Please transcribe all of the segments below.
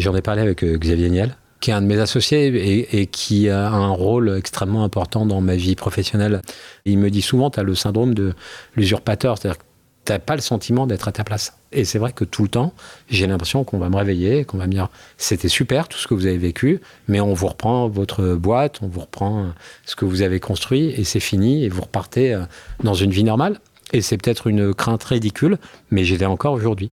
J'en ai parlé avec Xavier Niel, qui est un de mes associés et, qui a un rôle extrêmement important dans ma vie professionnelle. Il me dit souvent, tu as le syndrome de l'usurpateur, c'est-à-dire que tu n'as pas le sentiment d'être à ta place. Et c'est vrai que tout le temps, j'ai l'impression qu'on va me réveiller, qu'on va me dire, c'était super tout ce que vous avez vécu, mais on vous reprend votre boîte, on vous reprend ce que vous avez construit, et c'est fini, et vous repartez euh, dans une vie normale. Et c'est peut-être une crainte ridicule, mais j'y vais encore aujourd'hui.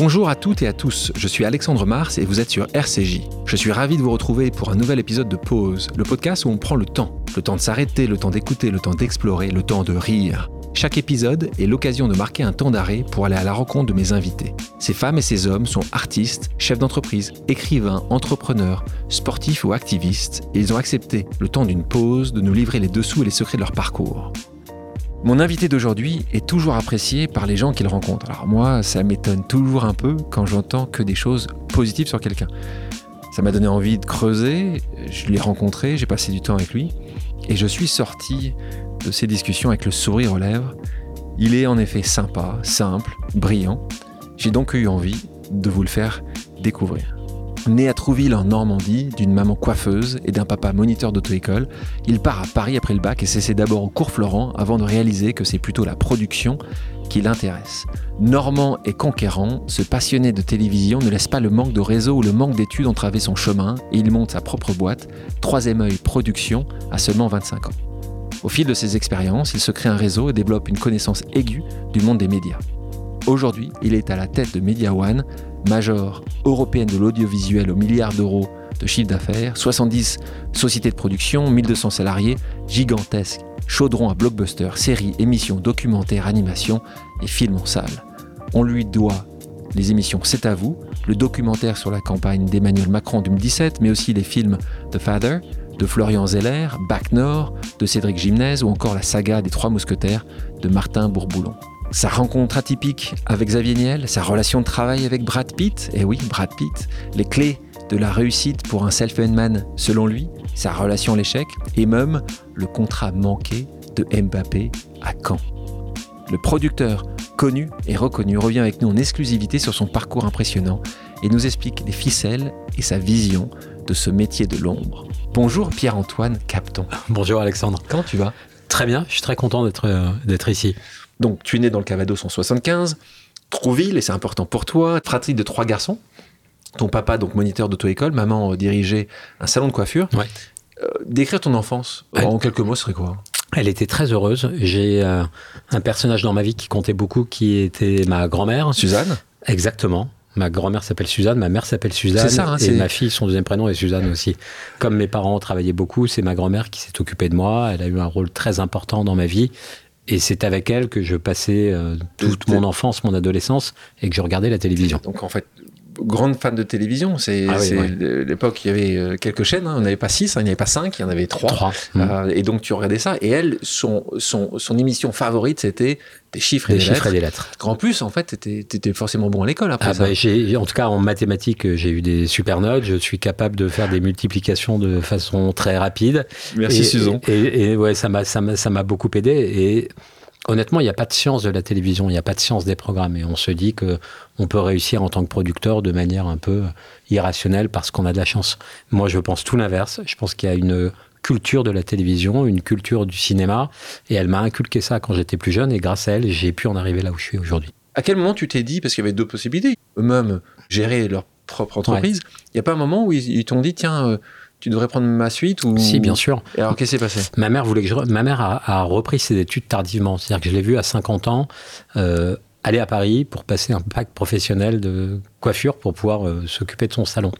Bonjour à toutes et à tous, je suis Alexandre Mars et vous êtes sur RCJ. Je suis ravi de vous retrouver pour un nouvel épisode de Pause, le podcast où on prend le temps. Le temps de s'arrêter, le temps d'écouter, le temps d'explorer, le temps de rire. Chaque épisode est l'occasion de marquer un temps d'arrêt pour aller à la rencontre de mes invités. Ces femmes et ces hommes sont artistes, chefs d'entreprise, écrivains, entrepreneurs, sportifs ou activistes, et ils ont accepté, le temps d'une pause, de nous livrer les dessous et les secrets de leur parcours. Mon invité d'aujourd'hui est toujours apprécié par les gens qu'il rencontre. Alors moi, ça m'étonne toujours un peu quand j'entends que des choses positives sur quelqu'un. Ça m'a donné envie de creuser, je l'ai rencontré, j'ai passé du temps avec lui, et je suis sorti de ces discussions avec le sourire aux lèvres. Il est en effet sympa, simple, brillant. J'ai donc eu envie de vous le faire découvrir. Né à Trouville en Normandie, d'une maman coiffeuse et d'un papa moniteur d'auto-école, il part à Paris après le bac et s'essaie d'abord au cours Florent avant de réaliser que c'est plutôt la production qui l'intéresse. Normand et conquérant, ce passionné de télévision ne laisse pas le manque de réseau ou le manque d'études entraver son chemin et il monte sa propre boîte, Troisième œil Production, à seulement 25 ans. Au fil de ses expériences, il se crée un réseau et développe une connaissance aiguë du monde des médias. Aujourd'hui, il est à la tête de Media One, major européenne de l'audiovisuel aux milliards d'euros de chiffre d'affaires, 70 sociétés de production, 1200 salariés, gigantesque, chaudron à blockbuster, séries, émissions, documentaires, animations et films en salle. On lui doit les émissions C'est à vous, le documentaire sur la campagne d'Emmanuel Macron en 2017, mais aussi les films The Father, de Florian Zeller, Bac Nord, de Cédric Gimnez ou encore la saga des Trois Mousquetaires de Martin Bourboulon. Sa rencontre atypique avec Xavier Niel, sa relation de travail avec Brad Pitt, et oui, Brad Pitt, les clés de la réussite pour un self-made man selon lui, sa relation à l'échec, et même le contrat manqué de Mbappé à Caen. Le producteur connu et reconnu revient avec nous en exclusivité sur son parcours impressionnant et nous explique les ficelles et sa vision de ce métier de l'ombre. Bonjour Pierre-Antoine Capton. Bonjour Alexandre. Comment tu vas? Très bien, je suis très content d'être euh, d'être ici. Donc, tu es né dans le Cavados en 75, Trouville, et c'est important pour toi, fratrie de trois garçons. Ton papa, donc moniteur d'auto-école, maman euh, dirigeait un salon de coiffure. Ouais. Euh, décrire ton enfance, en quelques mots, serait quoi? Elle était très heureuse. J'ai euh, un personnage dans ma vie qui comptait beaucoup, qui était ma grand-mère. Suzanne? Exactement. Ma grand-mère s'appelle Suzanne, ma mère s'appelle Suzanne, ça, hein, et ma fille, son deuxième prénom est Suzanne aussi. Comme mes parents travaillaient beaucoup, c'est ma grand-mère qui s'est occupée de moi. Elle a eu un rôle très important dans ma vie. Et c'est avec elle que je passais euh, toute mon enfance, mon adolescence, et que je regardais la télévision. Donc en fait, grande fan de télévision. C'est ah l'époque, il y avait euh, quelques chaînes. Hein. On n'avait pas six, hein. il n'y avait pas cinq, il y en avait trois. Euh, mmh. et donc tu regardais ça. Et elle, son, son, son émission favorite, c'était des chiffres et des, chiffres lettres. Et des lettres. En plus, en fait, tu étais, forcément bon à l'école après ah ça. Bah, en tout cas, en mathématiques, j'ai eu des super notes. Je suis capable de faire des multiplications de façon très rapide. Merci, Susan. Et, et, ouais, ça m'a beaucoup aidé. Et honnêtement, il n'y a pas de science de la télévision, il n'y a pas de science des programmes. Et on se dit que on peut réussir en tant que producteur de manière un peu irrationnelle parce qu'on a de la chance. Moi, je pense tout l'inverse. Je pense qu'il y a une culture de la télévision, une culture du cinéma. Et elle m'a inculqué ça quand j'étais plus jeune. Et grâce à elle, j'ai pu en arriver là où je suis aujourd'hui. À quel moment tu t'es dit, parce qu'il y avait deux possibilités, eux-mêmes gérer leur propre entreprise, il n'y a pas un moment où ils, t'ont dit, tiens, euh, tu devrais prendre ma suite ou Si, bien sûr. Et alors, qu'est-ce qui s'est passé? Ma mère voulait que je... Ma mère a, repris ses études tardivement. C'est-à-dire que je l'ai vue à 50 ans euh, aller à Paris pour passer un bac professionnel de coiffure pour pouvoir euh, s'occuper de son salon.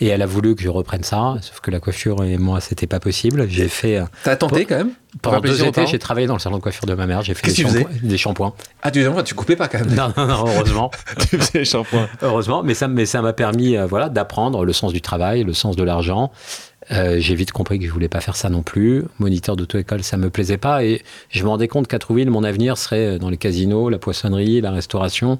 Et elle a voulu que je reprenne ça, sauf que la coiffure et moi, c'était pas possible. J'ai fait. Euh, T'as tenté quand même Pendant deux étés, j'ai travaillé dans le salon de coiffure de ma mère. J'ai fait des, shampoings, des, shampoings. Ah, tu, tu coupais pas quand même Non, non, non heureusement. tu faisais des shampoings. Heureusement, mais ça, mais ça m'a permis voilà, d'apprendre le sens du travail, le sens de l'argent. Euh, j'ai vite compris que je voulais pas faire ça non plus. Moniteur d'auto-école, ça me plaisait pas. Et je me rendais compte qu'à Trouville, mon avenir serait dans les casinos, la poissonnerie, la restauration.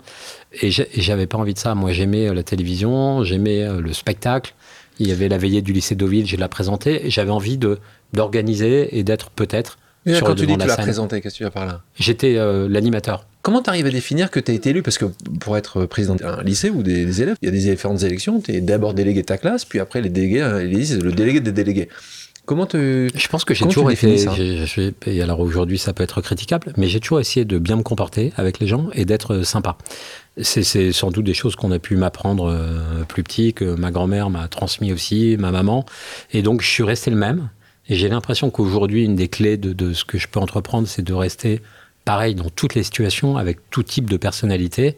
Et j'avais pas envie de ça. Moi, j'aimais euh, la télévision, j'aimais euh, le spectacle. Il y avait la veillée du lycée Deauville, j'ai la présenté. J'avais envie de d'organiser et d'être peut-être quand tu dis que tu l'as présenté, qu'est-ce que tu as par là? J'étais l'animateur. Comment tu arrives à définir que tu as été élu? Parce que pour être président d'un lycée ou des, élèves, il y a des différentes élections. Tu es d'abord délégué de ta classe, puis après les délégués, euh, le délégué des délégués. Comment te. Je pense que j'ai toujours été. et alors aujourd'hui, ça peut être critiquable, mais j'ai toujours essayé de bien me comporter avec les gens et d'être sympa. C'est sans doute des choses qu'on a pu m'apprendre euh, plus petit, que ma grand-mère m'a transmis aussi, ma maman. Et donc, je suis resté le même. Et j'ai l'impression qu'aujourd'hui, une des clés de, de, ce que je peux entreprendre, c'est de rester pareil dans toutes les situations, avec tout type de personnalité,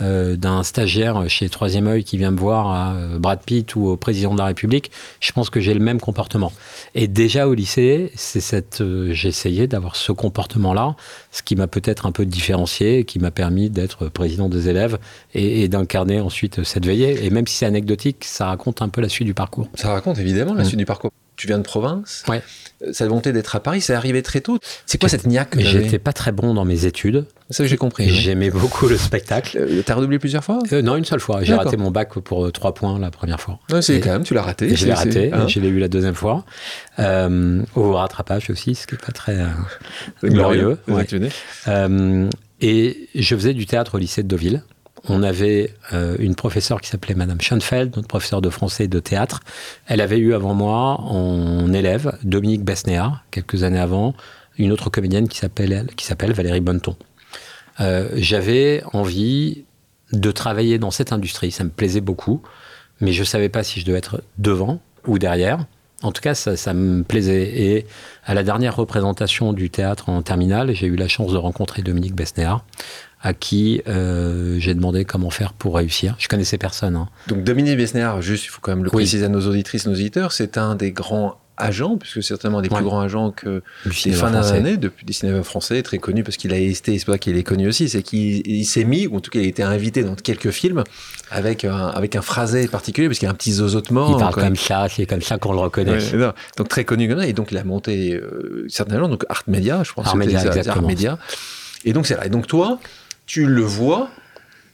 euh, d'un stagiaire chez Troisième œil qui vient me voir à euh, Brad Pitt ou au président de la République, je pense que j'ai le même comportement. Et déjà au lycée, c'est cette, euh, essayé d'avoir ce comportement-là, ce qui m'a peut-être un peu différencié, qui m'a permis d'être président des élèves et, et d'incarner ensuite cette veillée. Et même si c'est anecdotique, ça raconte un peu la suite du parcours. Ça raconte évidemment la mmh. suite du parcours tu viens de province. Ouais. Euh, cette volonté d'être à Paris, c'est arrivé très tôt. C'est quoi cette niaque que J'étais pas très bon dans mes études. Ça, j'ai compris. J'aimais beaucoup le spectacle. Euh, T'as redoublé plusieurs fois euh, Non, une seule fois. J'ai raté mon bac pour trois points la première fois. c'est quand même, tu l'as raté. Je l'ai raté. Hein je l'ai eu la deuxième fois. au rattrapage aussi, ce qui n'est pas très glorieux. et je faisais du théâtre au lycée de Deauville on avait euh, une professeure qui s'appelait Madame Schoenfeld, notre professeure de français et de théâtre. Elle avait eu avant moi en élève Dominique Besnéa, quelques années avant, une autre comédienne qui s'appelle Valérie Bonneton. Euh, j'avais envie de travailler dans cette industrie, ça me plaisait beaucoup, mais je ne savais pas si je devais être devant ou derrière. En tout cas, ça, ça, me plaisait. Et à la dernière représentation du théâtre en terminale, j'ai eu la chance de rencontrer Dominique Besnéa, à qui euh, j'ai demandé comment faire pour réussir. Je connaissais personne. Hein. Donc Dominique Besnéard, juste, il faut quand même le préciser à nos auditrices, nos auditeurs, c'est un des grands agents, puisque certainement des plus grands agents que les fins d'année, depuis des cinémas français, très connu parce qu'il a été, c'est pas qu'il est connu aussi, c'est qu'il s'est mis, ou en tout cas il a été invité dans quelques films avec un, avec un phrasé particulier, parce qu'il a un petit zozotement. Il parle comme ça, c'est comme ça qu'on le reconnaît. donc très connu comme ça, et donc il a monté euh, certainement, donc Art Media, je pense. Art Media, exactement. Art Media. Et donc c'est là. Et donc toi, tu le vois,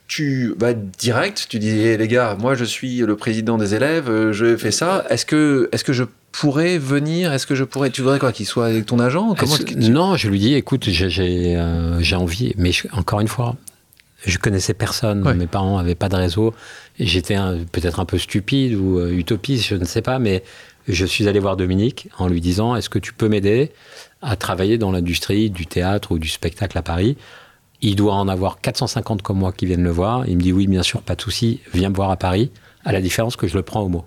tu vas direct, tu dis eh, les gars, moi je suis le président des élèves, euh, je fais ça. Est-ce que, est-ce que je pourrais venir? Est-ce que je pourrais Tu voudrais quoi Qu'il soit avec ton agent? Non, je lui dis écoute, j'ai euh, envie, mais encore une fois, je connaissais personne. Mes parents n'avaient pas de réseau. J'étais peut-être un peu stupide ou euh, utopiste, je ne sais pas, mais je suis allé voir Dominique en lui disant est-ce que tu peux m'aider à travailler dans l'industrie du théâtre ou du spectacle à Paris il doit en avoir 450 comme moi qui viennent le voir. Il me dit oui, bien sûr, pas de souci, viens me voir à Paris, à la différence que je le prends au mot.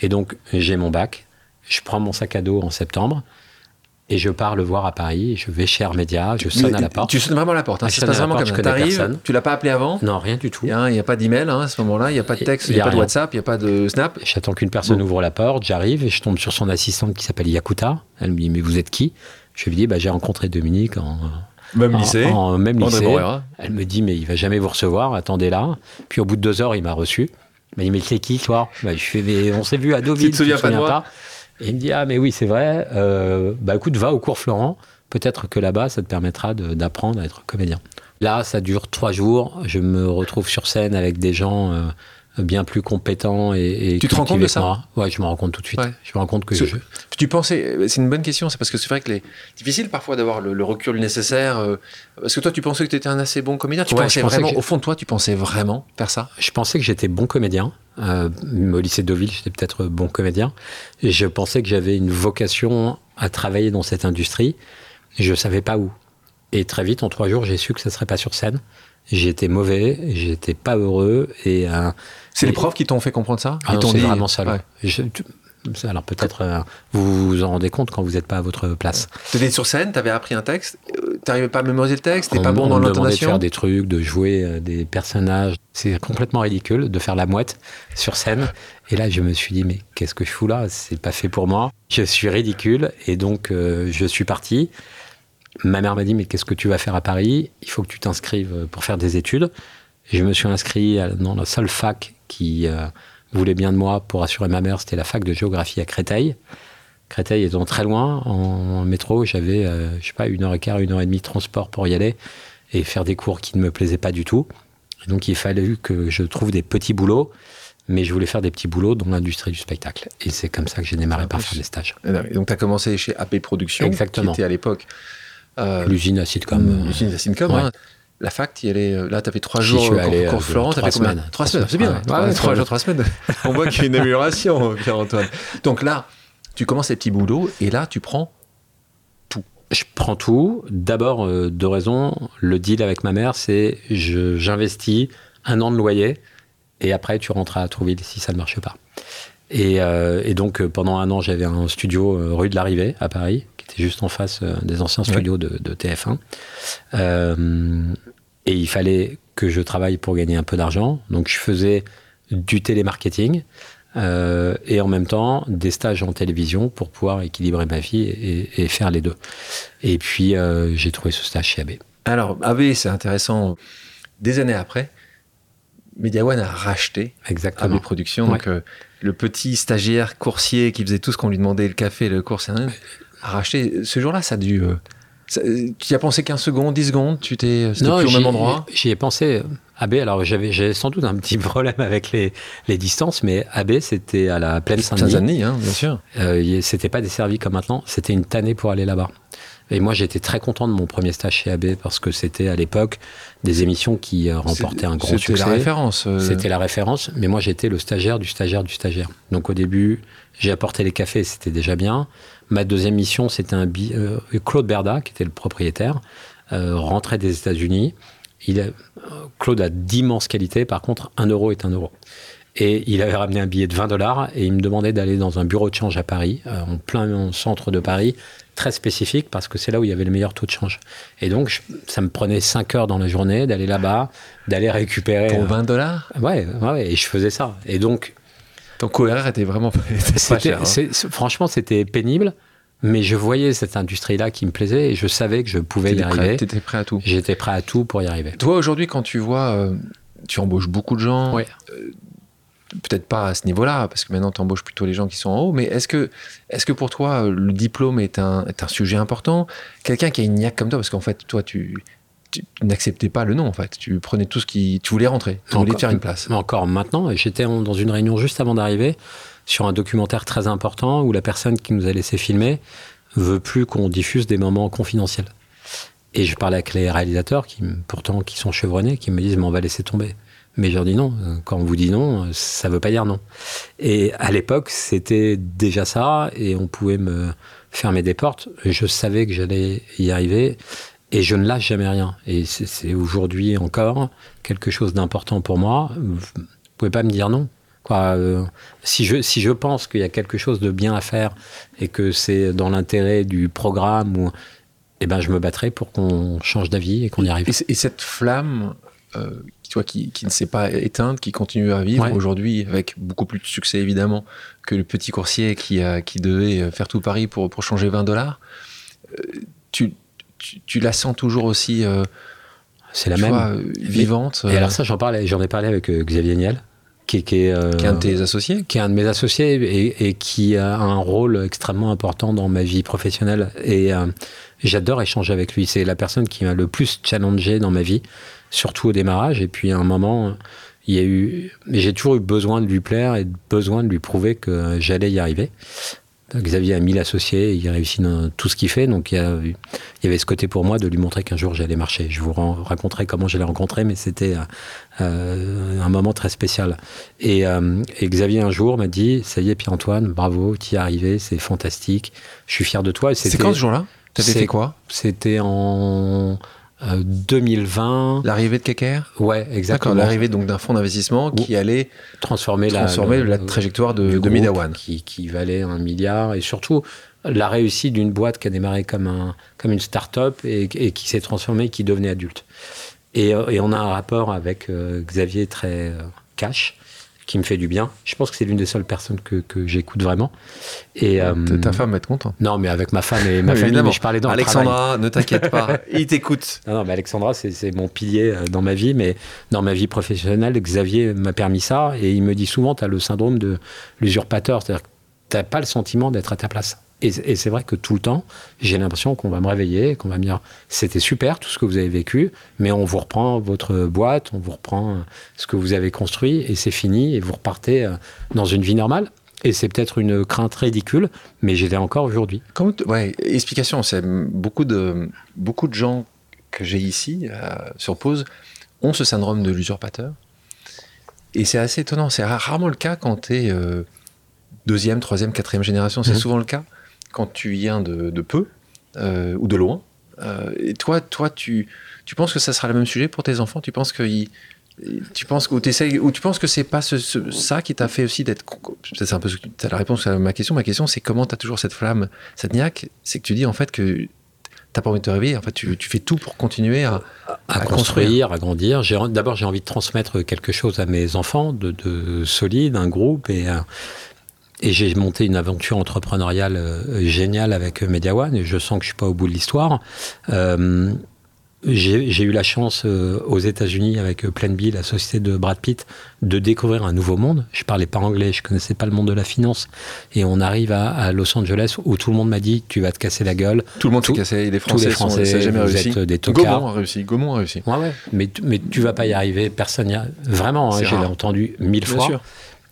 Et donc, j'ai mon bac, je prends mon sac à dos en septembre, et je pars le voir à Paris, je vais chez Armédia, je sonne à la porte. Tu sonnes vraiment à la porte, hein, c'est vraiment comme ça. tu l'as pas appelé avant Non, rien du tout. Il n'y a, pas d'email hein, à ce moment-là, il n'y a pas de texte, il n'y a, pas de WhatsApp, il n'y a pas de Snap. J'attends qu'une personne ouvre la porte, j'arrive et je tombe sur son assistante qui s'appelle Yakuta. Elle me dit Mais vous êtes qui? Je lui dis bah, J'ai rencontré Dominique en, même lycée. En, même lycée. Elle me dit, mais il va jamais vous recevoir, attendez là. Puis au bout de deux heures, il m'a reçu. Il m'a dit, mais c'est qui, toi? Bah, Je fais, on s'est vu à Deauville. Tu te souviens, pas, Et il me dit, ah, mais oui, c'est vrai. Euh, bah écoute, va au cours Florent. Peut-être que là-bas, ça te permettra d'apprendre à être comédien. Là, ça dure trois jours. Je me retrouve sur scène avec des gens. Euh, bien plus compétent et, tu te rends compte de ça ouais je me rends compte tout de suite. Je me rends compte que je... tu pensais c'est une bonne question c'est parce que c'est vrai que c'est difficile parfois d'avoir le, recul nécessaire euh, parce que toi tu pensais que tu étais un assez bon comédien. Tu pensais vraiment au fond de toi tu pensais vraiment faire ça? Je pensais que j'étais bon comédien euh, au lycée de Deauville j'étais peut-être bon comédien. Et je pensais que j'avais une vocation à travailler dans cette industrie. Je savais pas où. Et très vite en trois jours j'ai su que ça serait pas sur scène. J'étais mauvais j'étais pas heureux et euh, c'est les profs qui t'ont fait comprendre ça ah C'est vraiment ça. alors peut-être euh, vous vous en rendez compte quand vous n'êtes pas à votre place. Tu étais sur scène, tu avais appris un texte, euh, tu n'arrivais pas à mémoriser le texte, tu pas bon dans l'intonation. de faire des trucs, de jouer euh, des personnages. C'est complètement ridicule de faire la mouette sur scène. Et là, je me suis dit, mais qu'est-ce que je fous là? C'est pas fait pour moi. Je suis ridicule. Et donc, je suis parti. Ma mère m'a dit, mais qu'est-ce que tu vas faire à Paris? Il faut que tu t'inscrives pour faire des études. Je me suis inscrit dans la seule fac qui euh, voulait bien de moi pour assurer ma mère, c'était la fac de géographie à Créteil. Créteil étant très loin, en, métro, j'avais, euh, je sais pas, une heure et quart, une heure et demie de transport pour y aller et faire des cours qui ne me plaisaient pas du tout. donc il fallait que je trouve des petits boulots, mais je voulais faire des petits boulots dans l'industrie du spectacle. Et c'est comme ça que j'ai démarré par faire des stages. Et donc tu as commencé chez AP Productions, Exactement. qui était à l'époque... Euh, l'usine à sitcom. L'usine à sitcom, hein. La fac, tu allais, là, tu avais trois jours suis allé, cours euh, Florent, combien semaines. Trois semaines, c'est bien. Ouais, trois, trois jours, trois semaines. On voit qu'il y a une amélioration, Pierre-Antoine. Donc là, tu commences les petits boulots et là, tu prends Je prends tout. D'abord, euh, deux raisons. Le deal avec ma mère, c'est j'investis un an de loyer et après, tu rentres à Trouville si ça ne marche pas. Et, euh, et donc, euh, pendant un an, j'avais un studio euh, rue de l'Arrivée à Paris, qui était juste en face euh, des anciens Ouais. studios de, de TF1. Et il fallait que je travaille pour gagner un peu d'argent. Donc, je faisais du télémarketing euh, et en même temps des stages en télévision pour pouvoir équilibrer ma vie et, et faire les deux. Et puis, euh, j'ai trouvé ce stage chez AB. Alors, AB, c'est intéressant. Des années après, Media One a racheté Exactement. AB Productions. Donc, euh, le petit stagiaire coursier qui faisait tout ce qu'on lui demandait, le café, le cours, c'est rien, a racheté. Ce jour-là, ça a dû. Euh, tu y as pensé 15 secondes, 10 secondes Tu t'es. C'était plus au même endroit? J'y ai pensé. AB, alors j'avais j'avais sans doute un petit problème avec les, les distances, mais AB, c'était à la plaine Saint-Denis. Saint-Denis, hein, bien sûr. Euh, c'était pas desservi comme maintenant, c'était une tannée pour aller là-bas. Et moi, j'étais très content de mon premier stage chez AB parce que c'était à l'époque des émissions qui euh, remportaient un grand C'était succès. la référence. euh, C'était la référence, mais moi j'étais le stagiaire du stagiaire du stagiaire. Donc au début, j'ai apporté les cafés, c'était déjà bien. Ma deuxième mission, c'était un bi- euh, Claude Berda, qui était le propriétaire, euh, rentrait des États-Unis. Il a- euh, Claude a d'immenses qualités, par contre, un euro est un euro. Et il avait ramené un billet de 20 dollars et il me demandait d'aller dans un bureau de change à Paris, euh, en plein centre de Paris, très spécifique parce que c'est là où il y avait le meilleur taux de change. Et donc, je- ça me prenait 5 heures dans la journée d'aller là-bas, d'aller récupérer. Pour euh, 20 dollars? Ouais, ouais, et je faisais ça. Et donc, Ton courrier était vraiment était cher. hein. franchement, c'était pénible, mais je voyais cette industrie-là qui me plaisait et je savais que je pouvais y arriver. t'étais prêt à tout. J'étais prêt à tout pour y arriver. Toi, aujourd'hui, quand tu vois, euh, tu embauches beaucoup de gens, Ouais. euh, peut-être pas à ce niveau-là, parce que maintenant, tu embauches plutôt les gens qui sont en haut, mais est-ce que, est que pour toi, le diplôme est un, est un sujet important? Quelqu'un qui a une niaque comme toi, parce qu'en fait, toi, tu, tu n'acceptais pas le nom, en fait. Tu prenais tout ce qui... Tu voulais rentrer, tu voulais Encore- faire une place. Mais encore maintenant, j'étais dans une réunion juste avant d'arriver sur un documentaire très important où la personne qui nous a laissé filmer veut plus qu'on diffuse des moments confidentiels. Et je parlais avec les réalisateurs qui, pourtant, qui sont chevronnés, qui me disent, mais on va laisser tomber. Mais je leur dis non. Quand on vous dit non, ça veut pas dire non. Et à l'époque, c'était déjà ça, et on pouvait me fermer des portes. Je savais que j'allais y arriver, et je ne lâche jamais rien. Et c'est- aujourd'hui encore quelque chose d'important pour moi. Vous pouvez pas me dire non. Quoi, euh, si, je, si je pense qu'il y a quelque chose de bien à faire et que c'est dans l'intérêt du programme, ou, eh ben, je me battrai pour qu'on change d'avis et qu'on y arrive. Et, cette flamme, euh, tu vois, qui, qui ne s'est pas éteinte, qui continue à vivre Ouais. aujourd'hui, avec beaucoup plus de succès évidemment que le petit coursier qui, a, qui devait faire tout Paris pour, pour changer 20 dollars, euh, tu, tu, tu la sens toujours aussi euh, C'est la même. vois, euh, vivante Et euh, alors ça, j'en parlais, j'en ai parlé avec euh, Xavier Niel, qui, qui est, euh, qui est un de tes associés qui est un de mes associés et, et qui a un rôle extrêmement important dans ma vie professionnelle. Et euh, j'adore échanger avec lui. C'est la personne qui m'a le plus challengé dans ma vie, surtout au démarrage. Et puis à un moment, il y a eu, j'ai toujours eu besoin de lui plaire et besoin de lui prouver que j'allais y arriver. Xavier a mis l'associé, il réussit dans tout ce qu'il fait, donc il y, a- il y avait ce côté pour moi de lui montrer qu'un jour j'allais marcher. Je vous raconterai comment je l'ai rencontré, mais c'était euh, euh, un moment très spécial. Et, euh, et Xavier un jour m'a dit, ça y est Pierre-Antoine, bravo, tu y es arrivé, c'est fantastique, je suis fier de toi. C'est c'était- quand ce jour-là? T'avais fait quoi? C'était en euh, 2020. L'arrivée de Keker Ouais, exactement. l'arrivée donc d'un fonds d'investissement qui allait transformer, la- transformer le- la, trajectoire de, de One. Qui, qui valait un milliard et surtout la réussite d'une boîte qui a démarré comme, un, comme une start-up et, et qui s'est transformée, qui devenait adulte. Et, euh, et on a un rapport avec euh, Xavier très euh, cash, qui me fait du bien. Je pense que c'est l'une des seules personnes que, que j'écoute vraiment. Et, euh, Ta- femme va être contente. Non, mais avec ma femme et ma famille, mais je parlais dans. Alexandra, ne t'inquiète pas, il t'écoute. Non, non, mais Alexandra, c'est c'est mon pilier euh, dans ma vie, mais dans ma vie professionnelle, Xavier m'a permis ça, et il me dit souvent, tu as le syndrome de l'usurpateur, c'est-à-dire que n'as pas le sentiment d'être à ta place. Et, et c'est vrai que tout le temps, j'ai l'impression qu'on va me réveiller, qu'on va me dire, c'était super tout ce que vous avez vécu, mais on vous reprend votre boîte, on vous reprend euh, ce que vous avez construit, et c'est fini, et vous repartez euh, dans une vie normale. Et c'est peut-être une crainte ridicule, mais j'ai l'ai encore aujourd'hui. Ouais, explication, c'est beaucoup de, beaucoup de gens que j'ai ici, sur pause, ont ce syndrome de l'usurpateur. Et c'est assez étonnant. C'est rarement le cas quand tu es deuxième, troisième, quatrième génération. C'est mhm. souvent le cas quand tu viens de, peu ou de loin. et toi, toi tu, tu penses que ça sera le même sujet pour tes enfants? Tu penses qu'ils tu penses ou, ou tu penses que c'est pas ce, ça qui t'a fait aussi d'être c'est un peu la réponse à ma question. Ma question c'est comment tu as toujours cette flamme cette niaque? C'est que tu dis en fait que t'as pas envie de te réveiller. En fait tu, tu fais tout pour continuer à, à, construire. à grandir. D'abord j'ai envie de transmettre quelque chose à mes enfants de, de solide un groupe et et j'ai monté une aventure entrepreneuriale euh, géniale avec Media One et je sens que je suis pas au bout de l'histoire euh, j'ai eu la chance euh, aux États-Unis avec euh, Plan B, la société de Brad Pitt, de découvrir un nouveau monde. Je parlais pas anglais, je connaissais pas le monde de la finance, et on arrive à, Los Angeles où tout le monde m'a dit tu vas te casser la gueule. Tout le monde s'est cassé, les Français, tous les Français, sont, jamais réussi. Êtes des Gaumont a réussi. Gaumont a réussi. Ouais, ouais. Mais, mais tu vas pas y arriver, personne y a. Vraiment, hein, j'ai entendu mille fois. Sûr.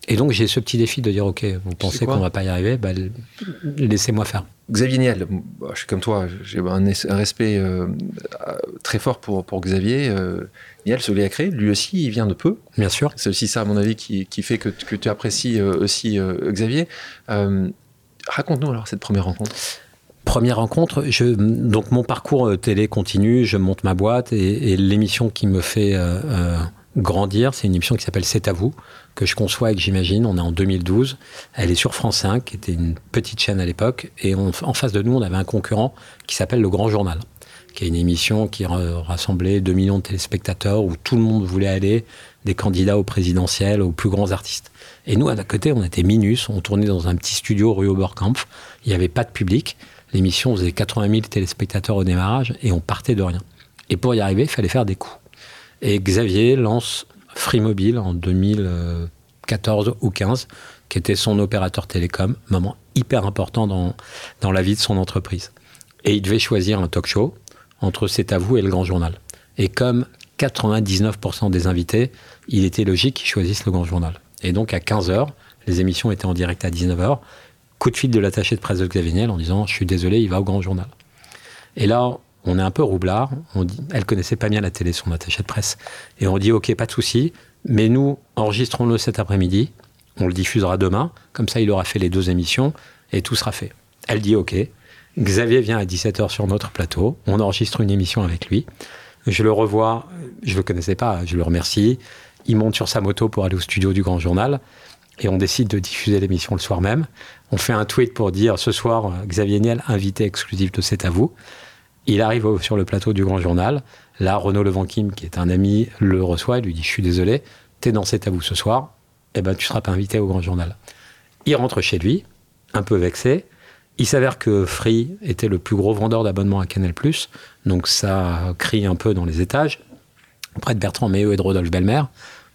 Et donc j'ai ce petit défi de dire ok, vous pensez qu'on va pas y arriver, bah, laissez-moi faire. Xavier Niel, bah, je suis comme toi, j'ai un, respect euh, très fort pour, pour Xavier. Euh, Niel, celui a créé, lui aussi, il vient de peu. Bien sûr. C'est aussi ça, à mon avis, qui, qui fait que, que, tu apprécies euh, aussi Xavier. Raconte-nous alors cette première rencontre. Première rencontre, je, donc mon parcours télé continue, je monte ma boîte et, et l'émission qui me fait grandir, c'est une émission qui s'appelle C'est à vous, que je conçois et que j'imagine. On est en 2012. Elle est sur France 5, qui était une petite chaîne à l'époque. Et en face de nous, on avait un concurrent qui s'appelle Le Grand Journal, qui est une émission qui rassemblait 2 millions de téléspectateurs, où tout le monde voulait aller, des candidats au présidentiel, aux plus grands artistes. Et nous, à côté, on était Minus, on tournait dans un petit studio rue Oberkampf. Il n'y avait pas de public. L'émission faisait 80 000 téléspectateurs au démarrage et on partait de rien. Et pour y arriver, il fallait faire des coups. Et Xavier lance Free Mobile en 2014 ou 15, qui était son opérateur télécom, moment hyper important dans, dans la vie de son entreprise. Et il devait choisir un talk show entre C'est à vous et le Grand Journal. Et comme 99% des invités, il était logique qu'ils choisissent le Grand Journal. Et donc à 15h, les émissions étaient en direct à 19h. Coup de fil de l'attaché de presse de Xavier Niel en disant Je suis désolé, il va au Grand Journal. Et là, on est un peu roublard. Elle connaissait pas bien la télé, son attaché de presse. Et on dit, OK, pas de souci, mais nous, enregistrons-le cet après-midi. On le diffusera demain. Comme ça, il aura fait les deux émissions et tout sera fait. Elle dit, OK. Xavier vient à 17h sur notre plateau. On enregistre une émission avec lui. Je le revois. Je le connaissais pas. Je le remercie. Il monte sur sa moto pour aller au studio du Grand Journal. Et on décide de diffuser l'émission le soir même. On fait un tweet pour dire ce soir, Xavier Niel, invité exclusif de C'est à vous. Il arrive sur le plateau du Grand Journal. Là, Renaud Levanquim, qui est un ami, le reçoit et lui dit Je suis désolé, t'es dans cet vous ce soir, eh ben, tu seras pas invité au Grand Journal. Il rentre chez lui, un peu vexé. Il s'avère que Free était le plus gros vendeur d'abonnements à Canal, donc ça crie un peu dans les étages, auprès de Bertrand Méheux et de Rodolphe Belmer.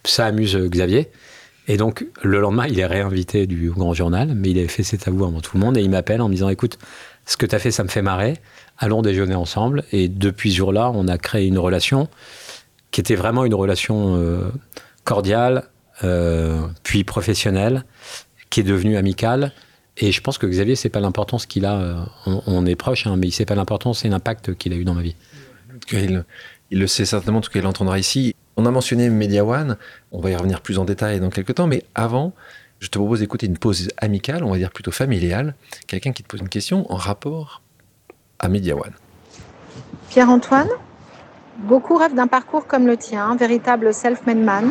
Ça amuse Xavier. Et donc, le lendemain, il est réinvité du Grand Journal, mais il avait fait cet avou avant tout le monde, et il m'appelle en me disant Écoute, ce que tu as fait, ça me fait marrer allons déjeuner ensemble. Et depuis ce jour-là, on a créé une relation qui était vraiment une relation euh, cordiale, euh, puis professionnelle, qui est devenue amicale. Et je pense que Xavier, c'est pas l'importance qu'il a. Euh, on, est proche, hein, mais il sait pas l'importance et l'impact qu'il a eu dans ma vie. Il, il le sait certainement, en tout cas, il l'entendra ici. On a mentionné Media One. On va y revenir plus en détail dans quelques temps, mais avant, je te propose d'écouter une pause amicale, on va dire plutôt familiale. Quelqu'un qui te pose une question en rapport à One. Pierre-Antoine, beaucoup rêvent d'un parcours comme le tien, un véritable self-made man.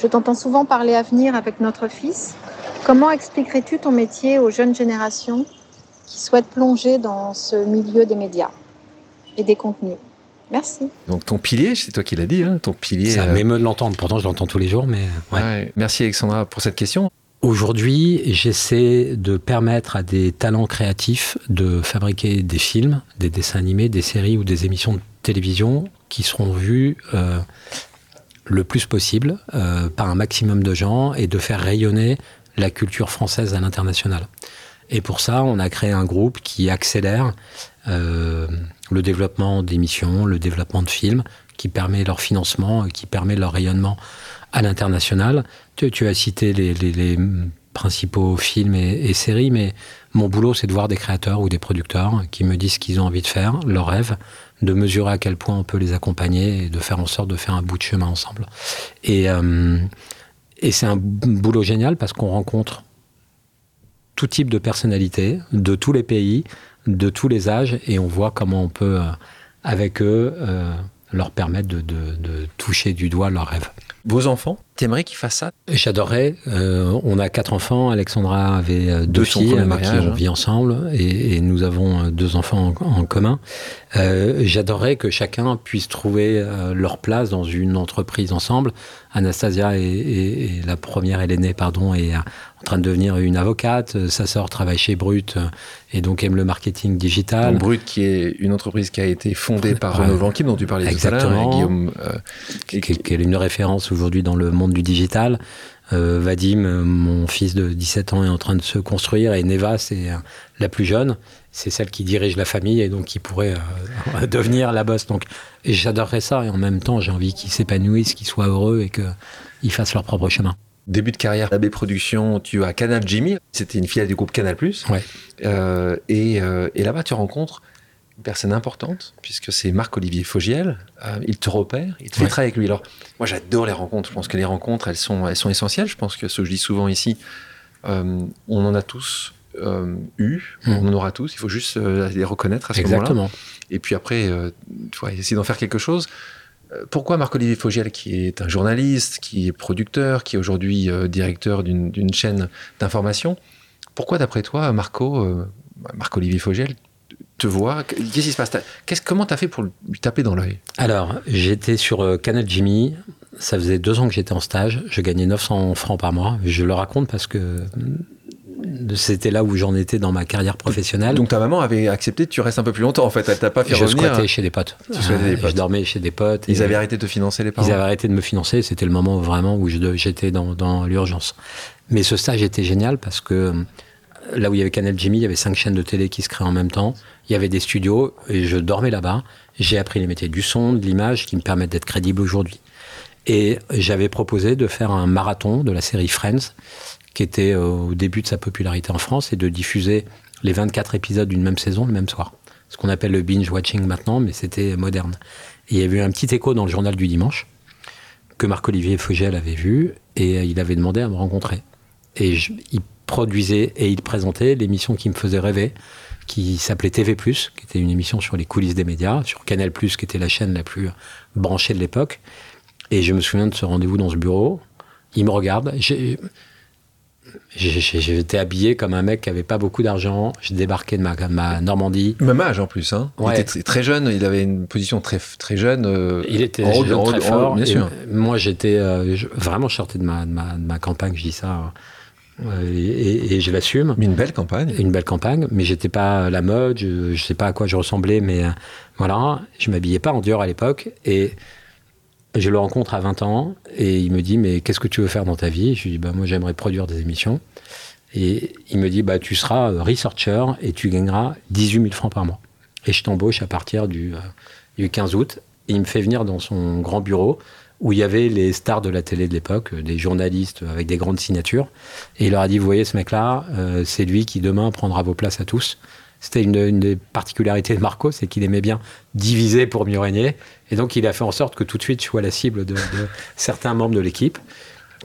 Je t'entends souvent parler avenir avec notre fils. Comment expliquerais-tu ton métier aux jeunes générations qui souhaitent plonger dans ce milieu des médias et des contenus? Merci. Donc ton pilier, c'est toi qui l'as dit, hein, ton pilier. Ça euh... m'émeut de l'entendre, pourtant je l'entends tous les jours, mais... Ouais. Merci Alexandra pour cette question. Aujourd'hui, j'essaie de permettre à des talents créatifs de fabriquer des films, des dessins animés, des séries ou des émissions de télévision qui seront vus euh, le plus possible euh, par un maximum de gens et de faire rayonner la culture française à l'international. Et pour ça, on a créé un groupe qui accélère euh, le développement d'émissions, le développement de films, qui permet leur financement, qui permet leur rayonnement à l'international. Tu, as cité les, principaux films et, séries, mais Mon boulot, c'est de voir des créateurs ou des producteurs qui me disent ce qu'ils ont envie de faire, leurs rêves, de mesurer à quel point on peut les accompagner et de faire en sorte de faire un bout de chemin ensemble. Et, euh, c'est un boulot génial parce qu'on rencontre tout type de personnalités, de tous les pays, de tous les âges, et on voit comment on peut, euh, avec eux, euh, leur permettre de, de toucher du doigt leurs rêves. Vos enfants, t'aimerais qu'ils fassent ça? J'adorerais. Euh, on a quatre enfants. Alexandra avait euh, deux, Deux filles avec qui on hein. vit ensemble et, et nous avons euh, deux enfants en, en commun. Euh, J'adorerais que chacun puisse trouver leur place dans une entreprise ensemble. Anastasia est, est- est la première, elle est née, pardon, est euh, en train de devenir une avocate. Euh, Sa sœur travaille chez Brut euh, et donc aime le marketing digital. Donc, Brut, qui est une entreprise qui a été fondée par. Renaud Vanquim, dont tu parlais tout à l'heure, Guillaume. euh, qui, qui- qui est une référence aujourd'hui dans le monde du digital. Euh, Vadim, mon fils de 17 ans, est en train de se construire et Neva, c'est la plus jeune. C'est celle qui dirige la famille et donc qui pourrait euh, devenir la boss. Donc j'adorerais ça et en même temps, j'ai envie qu'ils s'épanouissent, qu'ils soient heureux et qu'ils fassent leur propre chemin. Début de carrière, AB Productions, tu as Canal Jimmy, c'était une filiale du groupe Canal+. Ouais. Euh, et euh, et là-bas, tu rencontres une personne importante, puisque c'est Marc-Olivier Fogiel. Euh, il te repère, il te fait Ouais. travailler avec lui. Alors, moi, j'adore les rencontres. Je pense que les rencontres, elles sont, elles sont essentielles. Je pense que ce que je dis souvent ici, on en a tous eu, Mm. on en aura tous. Il faut juste les reconnaître à ce moment-là. Exactement. Et puis après, tu vois, essayer d'en faire quelque chose. Euh, Pourquoi Marc-Olivier Fogiel, qui est un journaliste, qui est producteur, qui est aujourd'hui euh, directeur d'une chaîne d'information, pourquoi d'après toi, Marco, euh, Marc-Olivier Fogiel, te voit? Qu'est-ce qui se passe? Comment t'as fait pour lui taper dans l'œil? Alors, j'étais sur euh, Canal Jimmy. Ça faisait deux ans que j'étais en stage. Je gagnais 900 francs par mois. Je le raconte parce que c'était là où j'en étais dans ma carrière professionnelle. Donc ta maman avait accepté que tu restes un peu plus longtemps en fait. Elle t'a pas fait je revenir. squattais chez des potes. Tu squattais des Euh, potes. Je dormais chez des potes. Ils avaient arrêté de te financer les parents. Ils avaient arrêté de me financer. C'était le moment vraiment où je j'étais dans, dans l'urgence. Mais ce stage était génial parce que euh, là où il y avait Canal Jimmy, il y avait cinq chaînes de télé qui se créaient en même temps. Il y avait des studios et je dormais là-bas. J'ai appris les métiers du son, de l'image qui me permettent d'être crédible aujourd'hui. Et j'avais proposé de faire un marathon de la série Friends, qui était euh, au début de sa popularité en France, et de diffuser les 24 épisodes d'une même saison le même soir. Ce qu'on appelle le binge-watching maintenant, mais c'était moderne. Il y avait eu un petit écho dans le journal du dimanche, que Marc-Olivier Fogel avait vu, et il avait demandé à me rencontrer. Et il produisait et il présentait l'émission qui me faisait rêver, qui s'appelait TV+, qui était une émission sur les coulisses des médias, sur Canal+, qui était la chaîne la plus branchée de l'époque. Et je me souviens de ce rendez-vous dans ce bureau. Il me regarde. J'ai- j'ai- j'ai- J'étais habillé comme un mec qui avait pas beaucoup d'argent. Je débarquais de ma, ma Normandie. Même âge en plus. Hein. Ouais. Il était très jeune. Il avait une position très très jeune. euh, Il était en haut- jeune, en haut- très en haut- fort. bien sûr. Moi, j'étais euh, vraiment je sortais de ma, de ma, de ma campagne. Je dis ça euh, et, et- et je l'assume. Mais une belle campagne. Une belle campagne, mais j'étais pas la mode. Je, je sais pas à quoi je ressemblais, mais voilà, je m'habillais pas en Dior à l'époque et je le rencontre à 20 ans et il me dit mais qu'est-ce que tu veux faire dans ta vie? Je lui dis bah moi j'aimerais produire des émissions et il me dit bah tu seras euh, researcher et tu gagneras 18 000 francs par mois et je t'embauche à partir du, euh, du 15 août et il me fait venir dans son grand bureau où il y avait les stars de la télé de l'époque, euh, des journalistes avec des grandes signatures. Et il leur a dit, vous voyez ce mec-là, c'est lui qui demain prendra vos places à tous. C'était une, des particularités de Marco, c'est qu'il aimait bien diviser pour mieux régner. Et donc il a fait en sorte que tout de suite je sois la cible de, certains membres de l'équipe.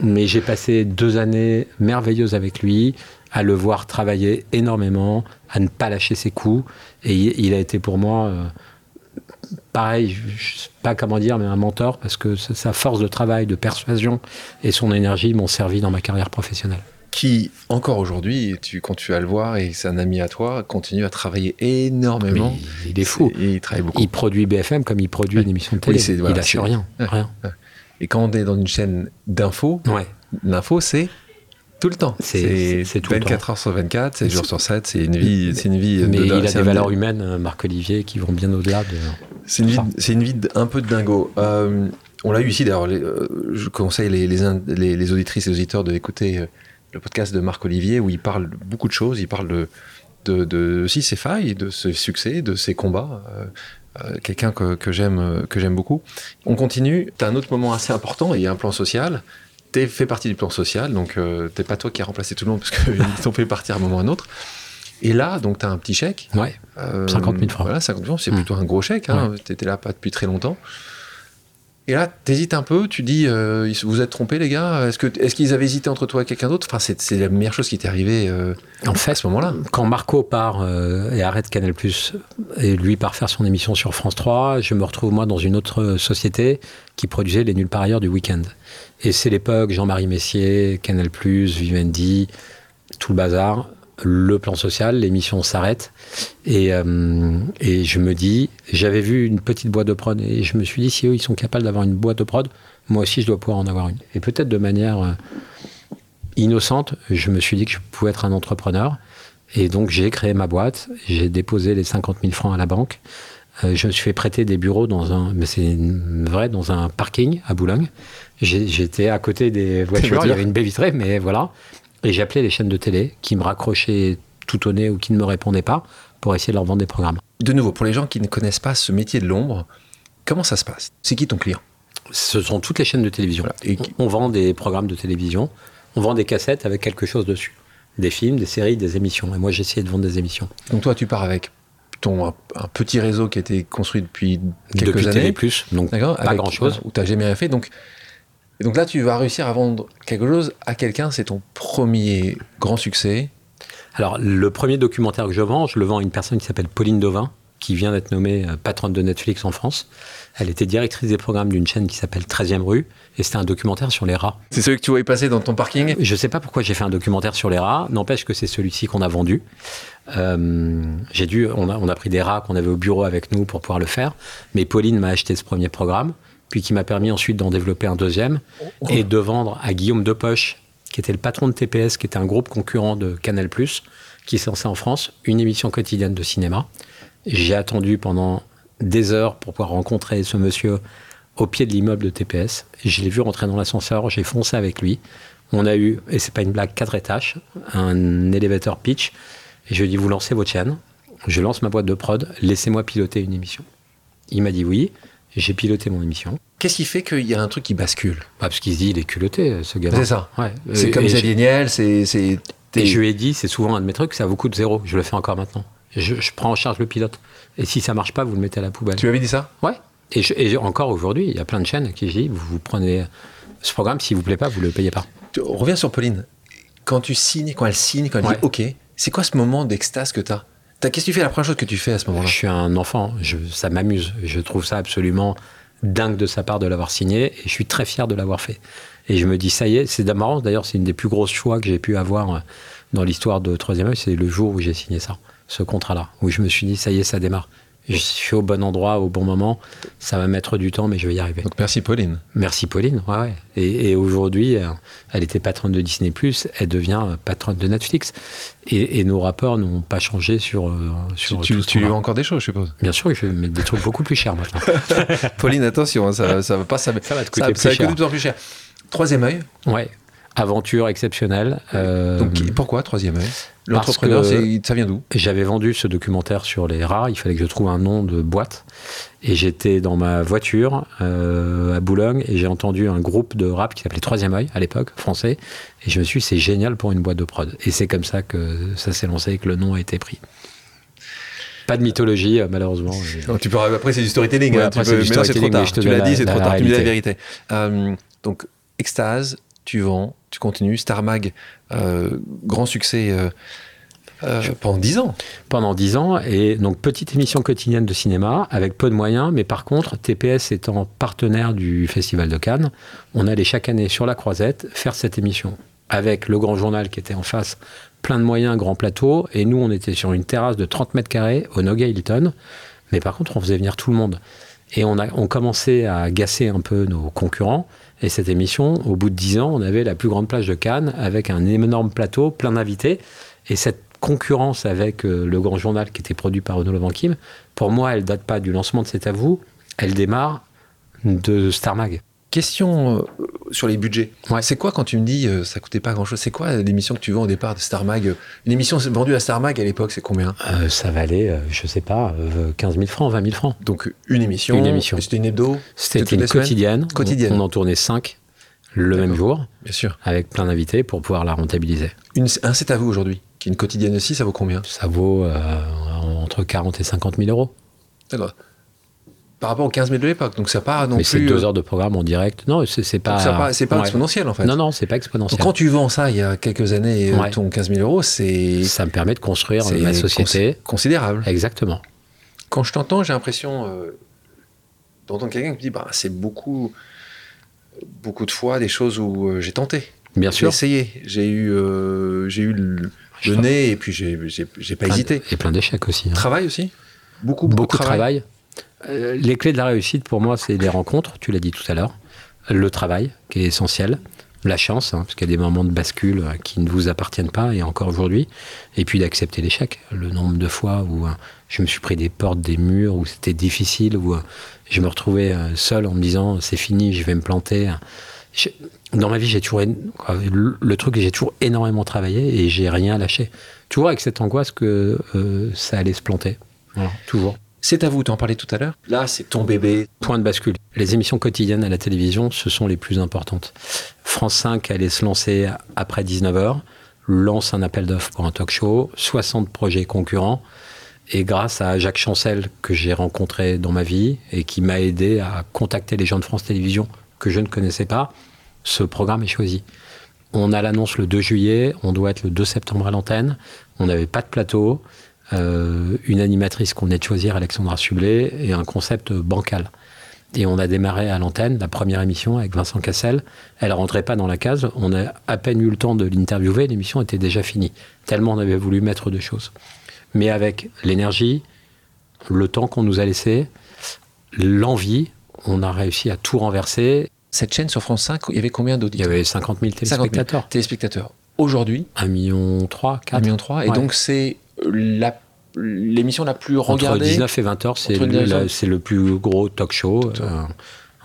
Mais j'ai passé deux années merveilleuses avec lui, à le voir travailler énormément, à ne pas lâcher ses coups. Et il, a été pour moi, euh, pareil, je, je sais pas comment dire, mais un mentor, parce que sa force de travail, de persuasion et son énergie m'ont servi dans ma carrière professionnelle. Qui, encore aujourd'hui, tu, quand tu vas le voir, et c'est un ami à toi, continue à travailler énormément. Il, il est fou. Il travaille beaucoup. Il produit BFM comme il produit Ouais. une émission de télé. Oui, c'est- voilà, il lâche rien. Ouais. rien. Et quand on est dans une chaîne d'info, Ouais. l'info, c'est tout le temps. C'est- c'est- c'est tout le 24 heures sur 24, 7 jours sur 7, c'est une vie, c'est une vie. Mais de- il a des valeurs humaines, euh, Marc-Olivier, qui vont bien au-delà de. C'est une, une vie un peu de dingo. Euh, on l'a eu ici, d'ailleurs. euh, je conseille les, les, les- les auditrices et les auditeurs d'écouter euh, le podcast de Marc Olivier où il parle beaucoup de choses. Il parle de, de, de aussi ses failles, de ses succès, de ses combats. Euh, euh, Quelqu'un que, que j'aime euh, que j'aime beaucoup. On continue. Tu as un autre moment assez important. Il y a un plan social. Tu fait partie du plan social, donc euh, t'es pas toi qui as remplacé tout le monde parce qu'ils t'ont fait partir à un moment ou à un autre. Et là, donc, tu as un petit chèque. Ouais. 50 000 francs. Voilà, 50 000 francs, c'est plutôt un gros chèque. Hein. Tu étais là pas depuis très longtemps. Et là, t'hésites un peu, tu dis, euh, vous êtes trompés les gars Est-ce qu'ils est avaient hésité entre toi et quelqu'un d'autre? Enfin, c'est la meilleure chose qui t'est arrivée euh, en fait, à ce moment-là. Quand Marco part euh, et arrête Canal+, et lui part faire son émission sur France 3, je me retrouve moi dans une autre société qui produisait les nuls par ailleurs du week-end. Et c'est l'époque Jean-Marie Messier, Canal+, Vivendi, tout le bazar le plan social, l'émission s'arrête. Et, euh, et, je me dis, j'avais vu une petite boîte de prod et je me suis dit, si eux, ils sont capables d'avoir une boîte de prod, moi aussi, je dois pouvoir en avoir une. Et peut-être de manière euh, innocente, je me suis dit que je pouvais être un entrepreneur. Et donc, j'ai créé ma boîte, j'ai déposé les 50 000 francs à la banque. Euh, je me suis fait prêter des bureaux dans un, mais c'est vrai, dans un parking à Boulogne. J'étais à côté des voitures, il y avait une baie vitrée, mais voilà. Et j'appelais les chaînes de télé qui me raccrochaient tout au nez ou qui ne me répondaient pas pour essayer de leur vendre des programmes. De nouveau, pour les gens qui ne connaissent pas ce métier de l'ombre, comment ça se passe? C'est qui ton client? Ce sont toutes les chaînes de télévision. Et... On vend des programmes de télévision, on vend des cassettes avec quelque chose dessus. Des films, des séries, des émissions. Et moi, j'ai essayé de vendre des émissions. Donc toi, tu pars avec ton un petit réseau qui a été construit depuis quelques depuis années. plus, donc pas grand-chose. Où tu n'as jamais rien fait. Donc et donc là, tu vas réussir à vendre quelque chose à quelqu'un, c'est ton premier grand succès. Alors, le premier documentaire que je vends, je le vends à une personne qui s'appelle Pauline Dovin, qui vient d'être nommée euh, patronne de Netflix en France. Elle était directrice des programmes d'une chaîne qui s'appelle 13e rue, et c'était un documentaire sur les rats. C'est celui que tu voyais passer dans ton parking? Je ne sais pas pourquoi j'ai fait un documentaire sur les rats, n'empêche que c'est celui-ci qu'on a vendu. Euh, j'ai dû, on a, on a pris des rats qu'on avait au bureau avec nous pour pouvoir le faire, mais Pauline m'a acheté ce premier programme puis qui m'a permis ensuite d'en développer un deuxième et de vendre à Guillaume Depoche, qui était le patron de TPS, qui était un groupe concurrent de Canal+, qui s'est lancé en France, une émission quotidienne de cinéma. J'ai attendu pendant des heures pour pouvoir rencontrer ce monsieur au pied de l'immeuble de TPS. Je l'ai vu rentrer dans l'ascenseur, j'ai foncé avec lui. On a eu, et c'est pas une blague, quatre étages, un élévateur pitch. Et je lui ai dit, vous lancez votre chaîne, je lance ma boîte de prod, laissez-moi piloter une émission. Il m'a dit oui j'ai piloté mon émission. Qu'est-ce qui fait qu'il y a un truc qui bascule? Bah, Parce qu'il se dit, il est culotté, ce gars C'est ça. C'est comme Xavier Niel, c'est... Et je lui ai dit, c'est souvent un de mes trucs, ça vous coûte zéro. Je le fais encore maintenant. Je, prends en charge le pilote. Et si ça marche pas, vous le mettez à la poubelle. Tu lui avais dit ça? Ouais. Et, encore aujourd'hui, il y a plein de chaînes qui disent, vous, vous prenez ce programme, s'il vous plaît pas, vous le payez pas. On revient sur Pauline. Quand tu signes, quand elle signe, quand elle dit OK, c'est quoi ce moment d'extase que tu as Qu'est-ce que tu fais la première chose que tu fais à ce moment-là? Je suis un enfant, ça m'amuse. Je trouve ça absolument dingue de sa part de l'avoir signé et je suis très fier de l'avoir fait. Et je me dis, ça y est, c'est marrant, d'ailleurs, c'est une des plus grosses choix que j'ai pu avoir euh, dans l'histoire de Troisième œil, c'est le jour où j'ai signé ça, ce contrat-là, où je me suis dit, ça y est, ça démarre je suis au bon endroit au bon moment. Ça va mettre du temps, mais je vais y arriver. Donc merci Pauline. Merci Pauline, ouais. ouais. Et, aujourd'hui, euh, elle était patronne de Disney+, elle devient patronne de Netflix. Et, nos rapports n'ont pas changé sur... Euh, sur tu, tu lui vends encore des choses, je suppose Bien sûr, je vais mettre des trucs beaucoup plus chers maintenant. Pauline, attention, hein, ça, ça va pas... Ça, ça va te coûter plus, cher. plus cher. Troisième œil Ouais, aventure exceptionnelle. Euh, Donc pourquoi troisième œil? L'entrepreneur, ça vient d'où? J'avais vendu ce documentaire sur les rats. Il fallait que je trouve un nom de boîte. Et j'étais dans ma voiture euh, à Boulogne et j'ai entendu un groupe de rap qui s'appelait Troisième œil à l'époque, français. Et je me suis dit, c'est génial pour une boîte de prod. Et c'est comme ça que ça s'est lancé et que le nom a été pris. Pas de mythologie, euh, malheureusement. tu peux, après, c'est du storytelling. Ouais, hein, tu, peux, c'est trop tard. Tu l'as dit, c'est trop tard. Tu dis la vérité. Euh, donc, extase, tu vends, tu continues. Star Mag, euh, grand succès euh, euh, pendant dix ans. Pendant dix ans, et donc petite émission quotidienne de cinéma avec peu de moyens, mais par contre, TPS étant partenaire du Festival de Cannes, on allait chaque année sur la croisette faire cette émission avec le grand journal qui était en face, plein de moyens, grand plateau, et nous on était sur une terrasse de 30 mètres carrés au Nogay Hilton, mais par contre on faisait venir tout le monde. Et on, a, on commençait à gasser un peu nos concurrents, et cette émission, au bout de dix ans, on avait la plus grande plage de Cannes avec un énorme plateau, plein d'invités. Et cette concurrence avec euh, le grand journal qui était produit par Renaud Levanquim, pour moi, elle date pas du lancement de C'est à elle démarre de Star Mag. Question euh, sur les budgets. C'est quoi quand tu me dis euh, ça coûtait pas grand chose C'est quoi l'émission que tu vends au départ de Star Mag Une émission vendue à Star Mag à l'époque, c'est combien? Euh, Ça valait, je sais pas, 15 000 francs, 20 000 francs. Donc une émission. Une émission. C'était une hebdo? C'était une quotidienne. Quotidienne. On, en tournait 5 le même jour. Bien sûr. Avec plein d'invités pour pouvoir la rentabiliser. Une, un c'est à vous aujourd'hui qui est une quotidienne aussi, ça vaut combien? Ça vaut euh, entre 40 et 50 000 euros. D'accord. Par rapport aux 15 000 de l'époque, donc ça part non Mais plus. c'est deux euh, heures de programme en direct. Non, c'est donc pas. c'est pas ouais. exponentiel en fait. Non, non, c'est pas Donc exponentiel. quand tu vends ça il y a quelques années, euh, Ouais. ton 15 000 euros, c'est Ça me permet de construire ma société. cons- considérable. Exactement. Quand je t'entends, j'ai l'impression euh, d'entendre quelqu'un qui me dit bah, c'est beaucoup, beaucoup de fois des choses où euh, j'ai tenté. Bien J'ai sûr. essayé. J'ai eu, euh, j'ai eu le, nez et puis j'ai, j'ai, j'ai pas Plein hésité. Et plein d'échecs aussi. hein. Travail aussi? Beaucoup, beaucoup, Beaucoup de travail. Euh, les clés de la réussite, pour moi, c'est les rencontres, tu l'as dit tout à l'heure. Le travail, qui est essentiel. La chance, hein, parce qu'il y a des moments de bascule euh, qui ne vous appartiennent pas, et encore aujourd'hui. Et puis d'accepter l'échec. Le nombre de fois où euh, je me suis pris des portes, des murs, où c'était difficile, où je me retrouvais seul en me disant c'est fini, je vais me planter. Dans ma vie, j'ai toujours. quoi, Le, le truc, j'ai toujours énormément travaillé et j'ai rien lâché. Toujours avec cette angoisse que ça allait se planter. Voilà, toujours. C'est à vous, tu en parlais tout à l'heure. Là, c'est ton bébé. Point de bascule. Les émissions quotidiennes à la télévision, ce sont les plus importantes. France 5 allait se lancer après 19h, lance un appel d'offres pour un talk show, 60 projets concurrents. Et grâce à Jacques Chancel, que j'ai rencontré dans ma vie et qui m'a aidé à contacter les gens de France Télévisions que je ne connaissais pas, ce programme est choisi. On a l'annonce le 2 juillet, on doit être le 2 septembre à l'antenne. On n'avait pas de plateau, euh, une animatrice qu'on venait de choisir, Alexandra Sublet, et un concept bancal. Et on a démarré à l'antenne la première émission avec Vincent Cassel. Elle rentrait pas dans la case. On a à peine eu le temps de l'interviewer. L'émission était déjà finie. Tellement on avait voulu mettre de choses. Mais avec l'énergie, le temps qu'on nous a laissé, l'envie, on a réussi à tout renverser. Cette chaîne sur France 5, il y avait combien Il y d'auditeurs avait 50 000 50 000 téléspectateurs. téléspectateurs. Aujourd'hui, 1 million 3, 1,3 4. million. trois. Et Ouais. donc, c'est l'émission la plus Entre regardée. 19 et 20 heures, c'est Entre le, 19 la- c'est le plus gros talk show. Euh,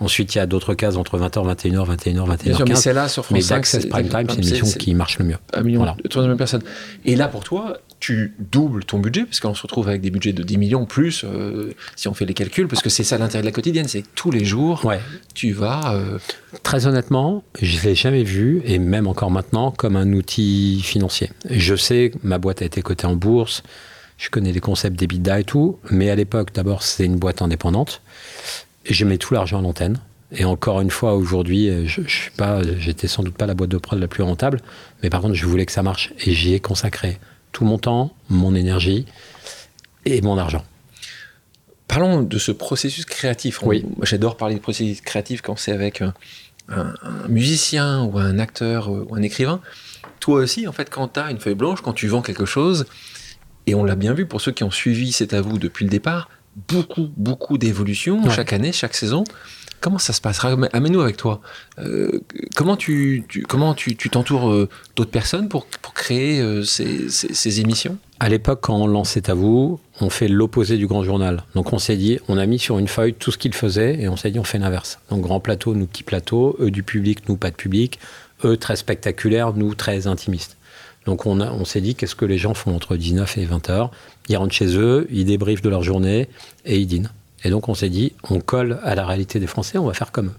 ensuite, il y a d'autres cases entre 20h, 21h, 21h, 21h15. Bien sûr, mais celle-là sur Mais France 5, d'Access Prime Time, c'est l'émission qui marche le mieux. un million Voilà. de 3 millions de personnes. Et là, pour toi, tu doubles ton budget, parce qu'on se retrouve avec des budgets de 10 millions plus, euh, si on fait les calculs, parce que c'est ça l'intérêt de la quotidienne, c'est que tous les jours, Ouais. tu vas... euh, Très honnêtement, je ne l'ai jamais vu, et même encore maintenant, comme un outil financier. Je sais que ma boîte a été cotée en bourse, je connais les concepts d'EBITDA et tout, mais à l'époque, d'abord, c'est une boîte indépendante. Je mets tout l'argent à l'antenne. Et encore une fois, aujourd'hui, euh, je, je suis pas, j'étais sans doute pas la boîte de prod la plus rentable, mais par contre, je voulais que ça marche. Et j'y ai consacré tout mon temps, mon énergie et mon argent. Parlons de ce processus créatif. Oui. J'adore parler de processus créatif quand c'est avec un, un- un musicien ou un acteur euh, ou un écrivain. Toi aussi, en fait, quand tu as une feuille blanche, quand tu vends quelque chose, et on l'a bien vu pour ceux qui ont suivi C'est à vous depuis le départ, beaucoup, beaucoup d'évolutions Ouais. chaque année, chaque saison. Comment ça se passe? Amène-nous avec toi. Euh, comment tu comment tu t'entoures euh, d'autres personnes pour, pour créer euh, ces, ces- émissions? À l'époque, quand on lançait à vous, on fait l'opposé du grand journal. Donc on s'est dit, on a mis sur une feuille tout ce qu'il faisait et on s'est dit, on fait l'inverse. Donc grand plateau, nous petit plateau, eux du public, nous pas de public, eux très spectaculaires, nous très intimistes. Donc on, on s'est dit, qu'est-ce que les gens font entre 19 et 20 heures? Ils rentrent chez eux, ils débriefent de leur journée et ils dînent. Et donc on s'est dit, on colle à la réalité des Français, on va faire comme eux.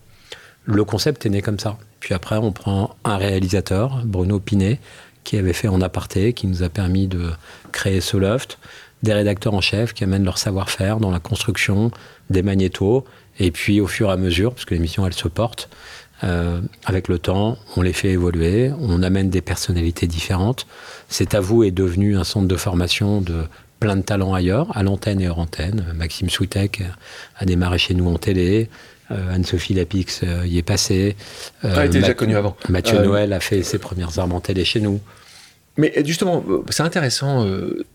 Le concept est né comme ça. Puis après, on prend un réalisateur, Bruno Pinet, qui avait fait en aparté, qui nous a permis de créer ce loft, des rédacteurs en chef qui amènent leur savoir-faire dans la construction, des magnétos, et puis au fur et à mesure, parce que l'émission elle se porte, euh, avec le temps, on les fait évoluer, on amène des personnalités différentes. C'est à est devenu un centre de formation de plein de talents ailleurs, à l'antenne et hors antenne. Maxime Souitek a démarré chez nous en télé. Euh, Anne-Sophie Lapix euh, y est passée. Euh, Ah, elle était déjà connue avant. Mathieu Euh, Noël a fait ses premières armes en télé chez nous. Mais justement, c'est intéressant,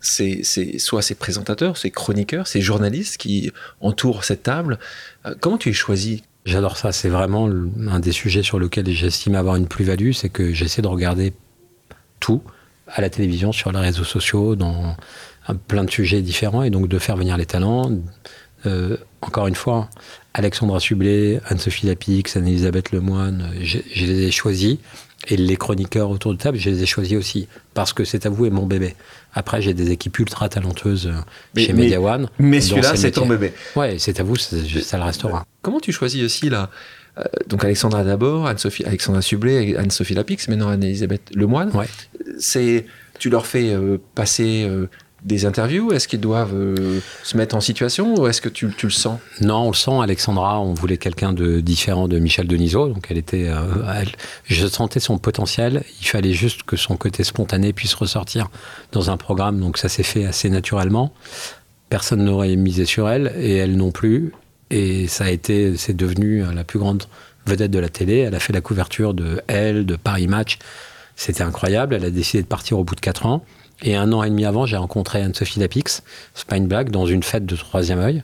c'est soit ces présentateurs, ces chroniqueurs, ces journalistes qui entourent cette table. Comment tu es choisi? J'adore ça. C'est vraiment un des sujets sur lequel j'estime avoir une plus-value. C'est que j'essaie de regarder tout à la télévision, sur les réseaux sociaux, dans un- plein de sujets différents et donc de faire venir les talents. Euh, encore une fois, Alexandra Sublet, Anne-Sophie Lapix, Anne-Elisabeth Lemoine, je, je les ai choisis. Et les chroniqueurs autour de table, je les ai choisis aussi. Parce que c'est à vous et mon bébé. Après, j'ai des équipes ultra talentueuses euh, Mais- chez mais- Media One. Mais celui-là, ces c'est ton bébé. Ouais, c'est à vous, ça le restera. Comment tu choisis aussi là euh, Donc Alexandra d'abord, Anne-Sophie, Alexandra Sublet, Anne-Sophie Lapix, maintenant Anne-Elisabeth Lemoine. Ouais. C'est tu leur fais passer des interviews? Est-ce qu'ils doivent euh, se mettre en situation ou est-ce que tu, le sens? Non, on le sent. Alexandra, on voulait quelqu'un de différent de Michel Denisot. Donc elle était, euh, je sentais son potentiel. Il fallait juste que son côté spontané puisse ressortir dans un programme. Donc ça s'est fait assez naturellement. Personne n'aurait misé sur elle et elle non plus. Et ça a été, c'est devenu la plus grande vedette de la télé. Elle a fait la couverture de Elle, de Paris Match. C'était incroyable. Elle a décidé de partir au bout de 4 ans. Et un an et demi avant, j'ai rencontré Anne-Sophie Lapix, Spine Black, dans une fête de Troisième œil,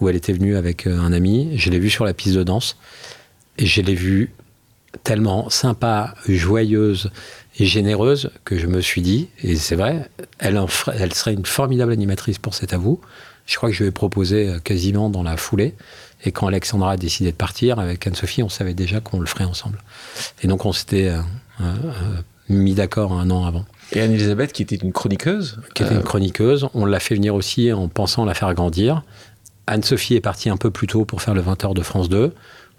où elle était venue avec euh, un ami. Je l'ai vue sur la piste de danse. Et je l'ai vue tellement sympa, joyeuse et généreuse que je me suis dit, et c'est vrai, elle, serait une formidable animatrice pour cet avou. Je crois que je lui ai proposé euh, quasiment dans la foulée. Et quand Alexandra a décidé de partir avec Anne-Sophie, on savait déjà qu'on le ferait ensemble. Et donc on s'était euh, mis d'accord un an avant. Et Anne-Elisabeth, qui était une chroniqueuse Qui était une euh, chroniqueuse. On l'a fait venir aussi en pensant la faire grandir. Anne-Sophie est partie un peu plus tôt pour faire le 20h de France 2.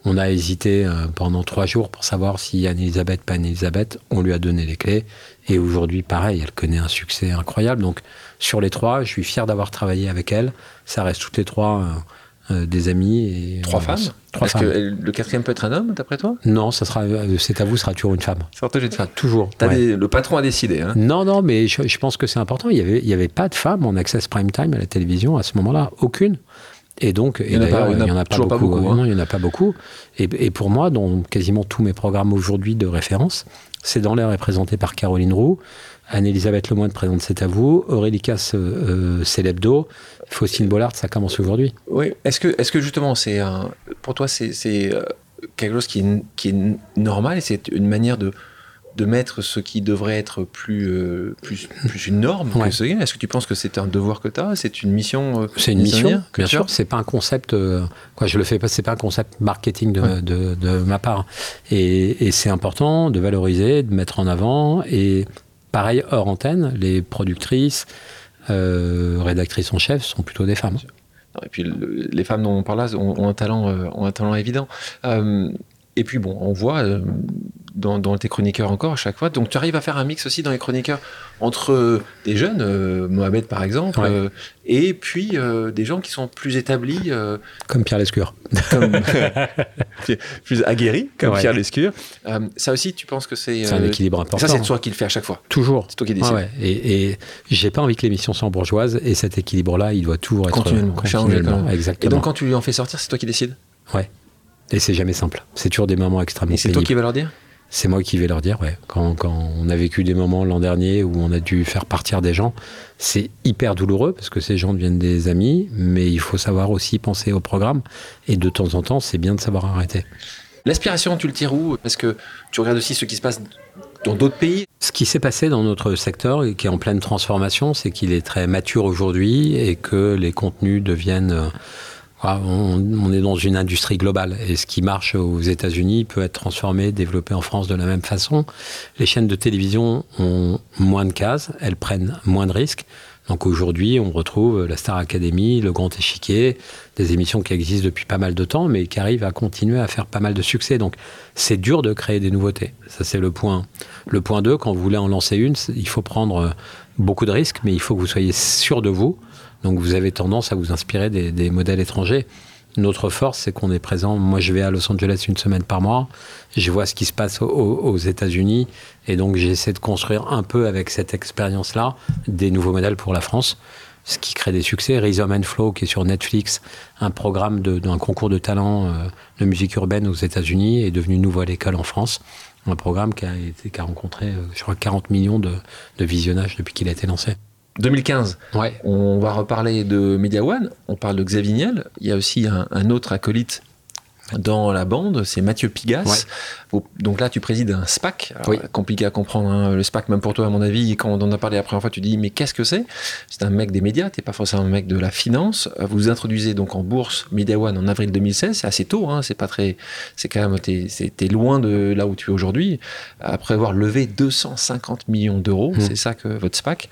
On a hésité euh, pendant trois jours pour savoir si Anne-Elisabeth, pas Anne-Elisabeth. On lui a donné les clés. Et aujourd'hui, pareil, elle connaît un succès incroyable. Donc, sur les trois, je suis fier d'avoir travaillé avec elle. Ça reste toutes les trois euh, euh, des amis. Et trois femmes Trois Est-ce que le quatrième peut être un homme, d'après toi? Non, ça sera, euh, c'est à vous, sera toujours une femme. une femme. Toujours. le patron a décidé. Hein. non, non, mais je, pense que c'est important. Il n'y avait, il y avait pas de femmes en access prime time à la télévision à ce moment-là. Aucune. Et donc, il n'y en, a pas beaucoup. Hein. Non, il n'y en a pas beaucoup. Et, et, pour moi, dans quasiment tous mes programmes aujourd'hui de référence, c'est dans l'air représenté par Caroline Roux. Anne-Elisabeth Lemoine présente C'est à vous. Aurélie Casse, euh, c'est l'hebdo. Faustine Bollard, ça commence aujourd'hui. Oui. Est-ce que, est que justement, c'est pour toi, c'est euh, quelque chose qui est, qui est normal et c'est une manière de, de mettre ce qui devrait être plus, euh, plus, plus, une norme Est-ce que tu penses que c'est un devoir que tu as C'est une mission C'est une mission, bien sûr. C'est pas un concept. quoi, je le fais pas. C'est pas un concept marketing de, de, de ma part. Et, et c'est important de valoriser, de mettre en avant et Pareil, hors antenne, les productrices, euh, rédactrices en chef sont plutôt des femmes. Et puis les femmes dont on parle là ont, un, talent, euh, un talent évident. Euh, et puis bon, on voit dans, tes chroniqueurs encore à chaque fois. Donc tu arrives à faire un mix aussi dans les chroniqueurs entre des jeunes, euh, Mohamed par exemple, euh, et puis euh, des gens qui sont plus établis. comme Pierre Lescure. plus aguerris, comme Pierre Lescure. ça aussi, tu penses que c'est. C'est un équilibre important. ça, c'est toi qui le fais à chaque fois. Toujours. C'est toi qui décides. et, et j'ai pas envie que l'émission soit bourgeoise, et cet équilibre-là, il doit toujours être. Continuellement. continuellement. Exactement. Et donc quand tu lui en fais sortir, c'est toi qui décides? Ouais. Et c'est jamais simple. C'est toujours des moments extrêmement. Et c'est toi qui vas leur dire? C'est moi qui vais leur dire, ouais. Quand, on a vécu des moments l'an dernier où on a dû faire partir des gens, c'est hyper douloureux parce que ces gens deviennent des amis, mais il faut savoir aussi penser au programme. Et de temps en temps, c'est bien de savoir arrêter. L'aspiration, tu le tires où? Parce que tu regardes aussi ce qui se passe dans d'autres pays. Ce qui s'est passé dans notre secteur et qui est en pleine transformation, c'est qu'il est très mature aujourd'hui et que les contenus deviennent euh, ah, on, est dans une industrie globale et ce qui marche aux États-Unis peut être transformé, développé en France de la même façon. Les chaînes de télévision ont moins de cases, elles prennent moins de risques. Donc aujourd'hui, on retrouve la Star Academy, le Grand Échiquier, des émissions qui existent depuis pas mal de temps, mais qui arrivent à continuer à faire pas mal de succès. Donc c'est dur de créer des nouveautés. Ça c'est le point. Le point 2, quand vous voulez en lancer une, il faut prendre beaucoup de risques, mais il faut que vous soyez sûr de vous donc vous avez tendance à vous inspirer des, modèles étrangers. Notre force, c'est qu'on est présent. Moi, je vais à Los Angeles une semaine par mois. Je vois ce qui se passe aux, États-Unis. Et donc, j'essaie de construire un peu avec cette expérience-là des nouveaux modèles pour la France. Ce qui crée des succès. Rhythm and Flow, qui est sur Netflix, un programme d'un concours de talent euh, de musique urbaine aux États-Unis, est devenu nouveau à l'école en France. Un programme qui a, été, qui a rencontré, euh, je crois, 40 millions de, de visionnages depuis qu'il a été lancé. 2015. Ouais. On va reparler de Media One. On parle de Xavier Niel. Il y a aussi un, autre acolyte dans la bande, c'est Mathieu Pigas. Donc là, tu présides un SPAC. Compliqué à comprendre, hein, le SPAC, même pour toi, à mon avis. Quand on en a parlé la première fois, tu dis, mais qu'est-ce que c'est? C'est un mec des médias, tu n'es pas forcément un mec de la finance. Vous introduisez donc en bourse Media One en avril 2016. C'est assez tôt, hein, c'est pas très. C'est quand même. T'es es loin de là où tu es aujourd'hui. Après avoir levé 250 millions d'euros, mmh. c'est ça que votre SPAC.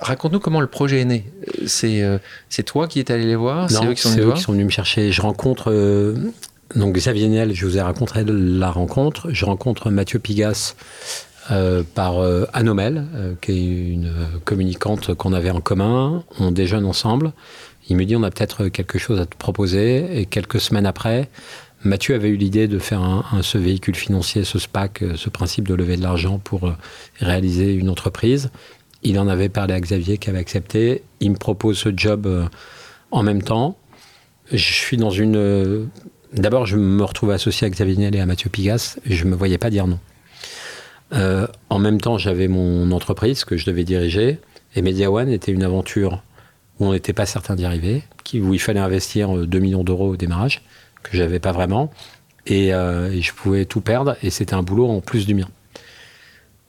Raconte-nous comment le projet est né. C'est euh, toi qui es allé les voir C'est eux, qui sont, venus me chercher. Je rencontre euh, donc Xavier Niel, je vous ai raconté la rencontre. Je rencontre Mathieu Pigas euh, par Anomel, qui est une communicante qu'on avait en commun. On déjeune ensemble. Il me dit on a peut-être quelque chose à te proposer. Et quelques semaines après, Mathieu avait eu l'idée de faire un, ce véhicule financier, ce SPAC, ce principe de lever de l'argent pour réaliser une entreprise. Il en avait parlé à Xavier qui avait accepté. Il me propose ce job en même temps. Je suis dans une. D'abord, je me retrouve associé à Xavier Niel et à Mathieu Pigas. Et je ne me voyais pas dire non. Euh, en même temps, j'avais mon entreprise que je devais diriger. Et Media One était une aventure où on n'était pas certain d'y arriver, où il fallait investir 2 euh, millions d'euros au démarrage, que j'avais pas vraiment. Euh, et, je pouvais tout perdre. Et c'était un boulot en plus du mien.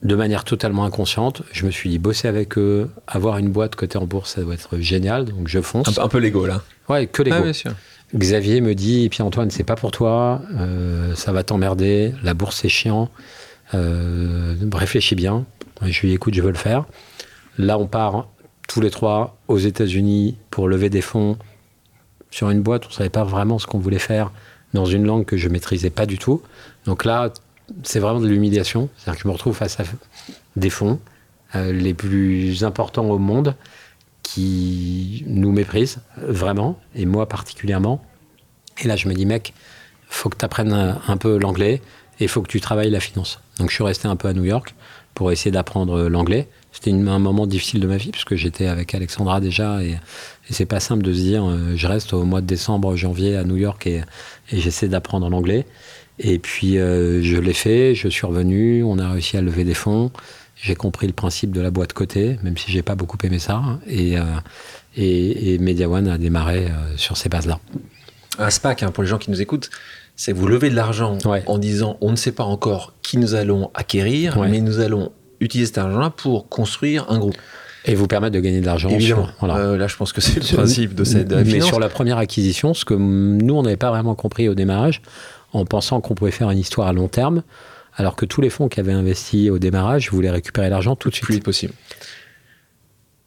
De manière totalement inconsciente, je me suis dit, bosser avec eux, avoir une boîte côté en bourse, ça doit être génial. Donc je fonce. Un, peu l'ego, là. Ouais, que l'ego. Ah, Xavier me dit, et puis Antoine, c'est pas pour toi, ça va t'emmerder, la bourse c'est chiant. Euh, réfléchis bien. Je lui dis, écoute, je veux le faire. Là, on part tous les trois aux États-Unis pour lever des fonds sur une boîte. On ne savait pas vraiment ce qu'on voulait faire dans une langue que je maîtrisais pas du tout. Donc là, c'est vraiment de l'humiliation. C'est-à-dire que je me retrouve face à des fonds euh, les plus importants au monde qui nous méprisent vraiment, et moi particulièrement. Et là, je me dis, mec, faut que tu apprennes un peu l'anglais et faut que tu travailles la finance. Donc je suis resté un peu à New York pour essayer d'apprendre l'anglais. C'était un moment difficile de ma vie puisque j'étais avec Alexandra déjà et, et c'est pas simple de se dire euh, je reste au mois de décembre, janvier à New York et, j'essaie d'apprendre l'anglais. Et puis euh, je l'ai fait, je suis revenu, on a réussi à lever des fonds. J'ai compris le principe de la boîte côté, même si j'ai pas beaucoup aimé ça. Et, euh, et, et Media One a démarré sur ces bases-là. Un SPAC, hein, pour les gens qui nous écoutent, c'est vous levez de l'argent en disant on ne sait pas encore qui nous allons acquérir, mais nous allons utiliser cet argent-là pour construire un groupe. Et vous permettre de gagner de l'argent. Évidemment. Euh, là, je pense que c'est le principe de cette. Mais sur la première acquisition, ce que nous, on n'avait pas vraiment compris au démarrage, en pensant qu'on pouvait faire une histoire à long terme, alors que tous les fonds qui avaient investi au démarrage voulaient récupérer l'argent tout de suite. Plus possible.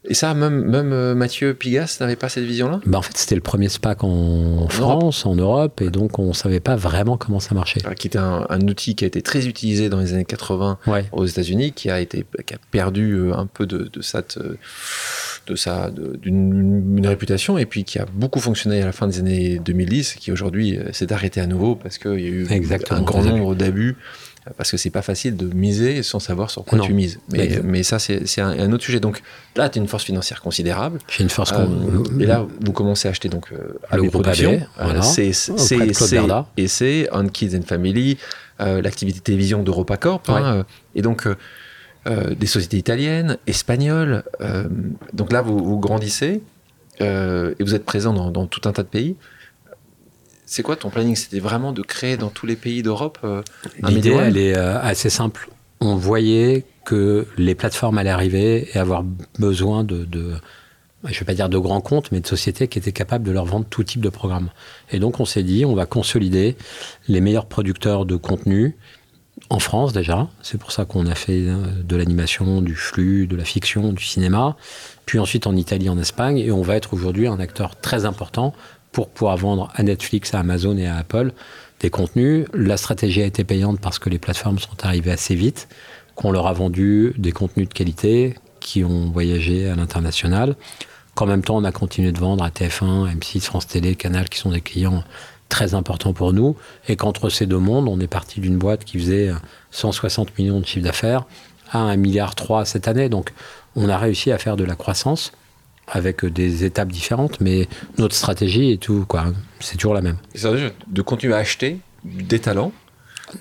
Et ça, même, même euh, Mathieu Pigas n'avait pas cette vision-là? Bah En fait, c'était le premier SPAC en, France, en Europe, et donc on ne savait pas vraiment comment ça marchait. qui était un, outil qui a été très utilisé dans les années 80 aux États-Unis, qui a été qui a perdu euh, un peu de, de de sa d'une réputation et puis qui a beaucoup fonctionné à la fin des années 2010 qui aujourd'hui euh, s'est arrêté à nouveau parce qu'il y a eu un grand nombre d'abus parce que c'est pas facile de miser sans savoir sur quoi tu mises. Mais, mais ça, c'est un, autre sujet. Donc là, tu as une force financière considérable. J'ai une force. Euh, et là, vous commencez à acheter donc euh, AB Productions, voilà, c'est et c'est On Kids and Family, euh, l'activité télévision d'EuropaCorp, hein, et donc des sociétés italiennes, espagnoles. donc là, vous, grandissez et vous êtes présent dans, dans tout un tas de pays. C'est quoi ton planning? C'était vraiment de créer dans tous les pays d'Europe euh, L'idée, elle est euh, assez simple. On voyait que les plateformes allaient arriver et avoir besoin de, je ne vais pas dire de grands comptes, mais de sociétés qui étaient capables de leur vendre tout type de programme. Et donc on s'est dit, on va consolider les meilleurs producteurs de contenu en France déjà. C'est pour ça qu'on a fait euh, de l'animation, du flux, de la fiction, du cinéma. Puis ensuite en Italie, en Espagne. Et on va être aujourd'hui un acteur très important pour pouvoir vendre à Netflix, à Amazon et à Apple des contenus. La stratégie a été payante parce que les plateformes sont arrivées assez vite, qu'on leur a vendu des contenus de qualité qui ont voyagé à l'international. Qu'en même temps, on a continué de vendre à TF1, M6, France Télé, Canal, qui sont des clients très importants pour nous. Et qu'entre ces deux mondes, on est parti d'une boîte qui faisait 160 millions de chiffre d'affaires à 1,3 milliard cette année. Donc, on a réussi à faire de la croissance avec des étapes différentes, mais notre stratégie est tout, quoi. C'est toujours la même. C'est de continuer à acheter des talents,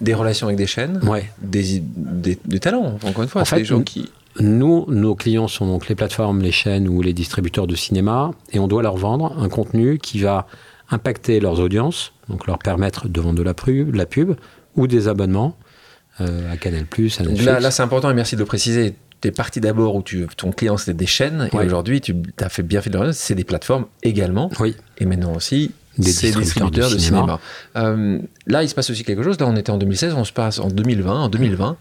des relations avec des chaînes, ouais. des, des, talents, encore une fois. En fait, des gens qui... Nous, nos clients sont donc les plateformes, les chaînes ou les distributeurs de cinéma, et on doit leur vendre un contenu qui va impacter leurs audiences, donc leur permettre de vendre de la pub, la pub ou des abonnements euh, à Canal+, à Netflix. Là, là c'est important et merci de le préciser tu es parti d'abord où tu, ton client c'était des chaînes et aujourd'hui tu as fait bien fait de le c'est des plateformes également. Oui. Et maintenant aussi des distributeurs, de, cinéma. Euh, là, il se passe aussi quelque chose. Là, on était en 2016, on se passe en 2020. En 2020,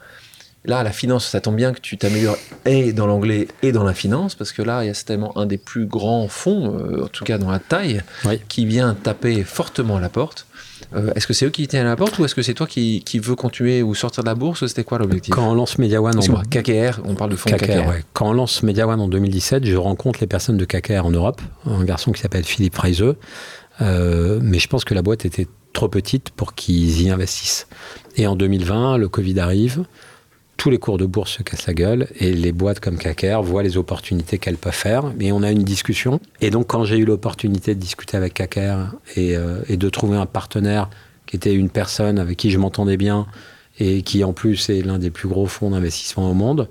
Là, la finance, ça tombe bien que tu t'améliores et dans l'anglais et dans la finance, parce que là, il y a certainement un des plus grands fonds, euh, en tout cas dans la taille, qui vient taper fortement à la porte. Euh, est-ce que c'est eux qui tiennent à la porte ou est-ce que c'est toi qui, qui veux continuer ou sortir de la bourse? C'était quoi l'objectif? Quand on lance MediaOne. KKR, on parle de fonds KKR. Quand on lance MediaOne en 2017, je rencontre les personnes de KKR en Europe, un garçon qui s'appelle Philippe Freiseux, euh, mais je pense que la boîte était trop petite pour qu'ils y investissent. Et en 2020, le Covid arrive, tous les cours de bourse se cassent la gueule et les boîtes comme KKR voient les opportunités qu'elles peuvent faire. Mais on a une discussion. Et donc, quand j'ai eu l'opportunité de discuter avec KKR euh, et, de trouver un partenaire qui était une personne avec qui je m'entendais bien et qui, en plus, est l'un des plus gros fonds d'investissement au monde,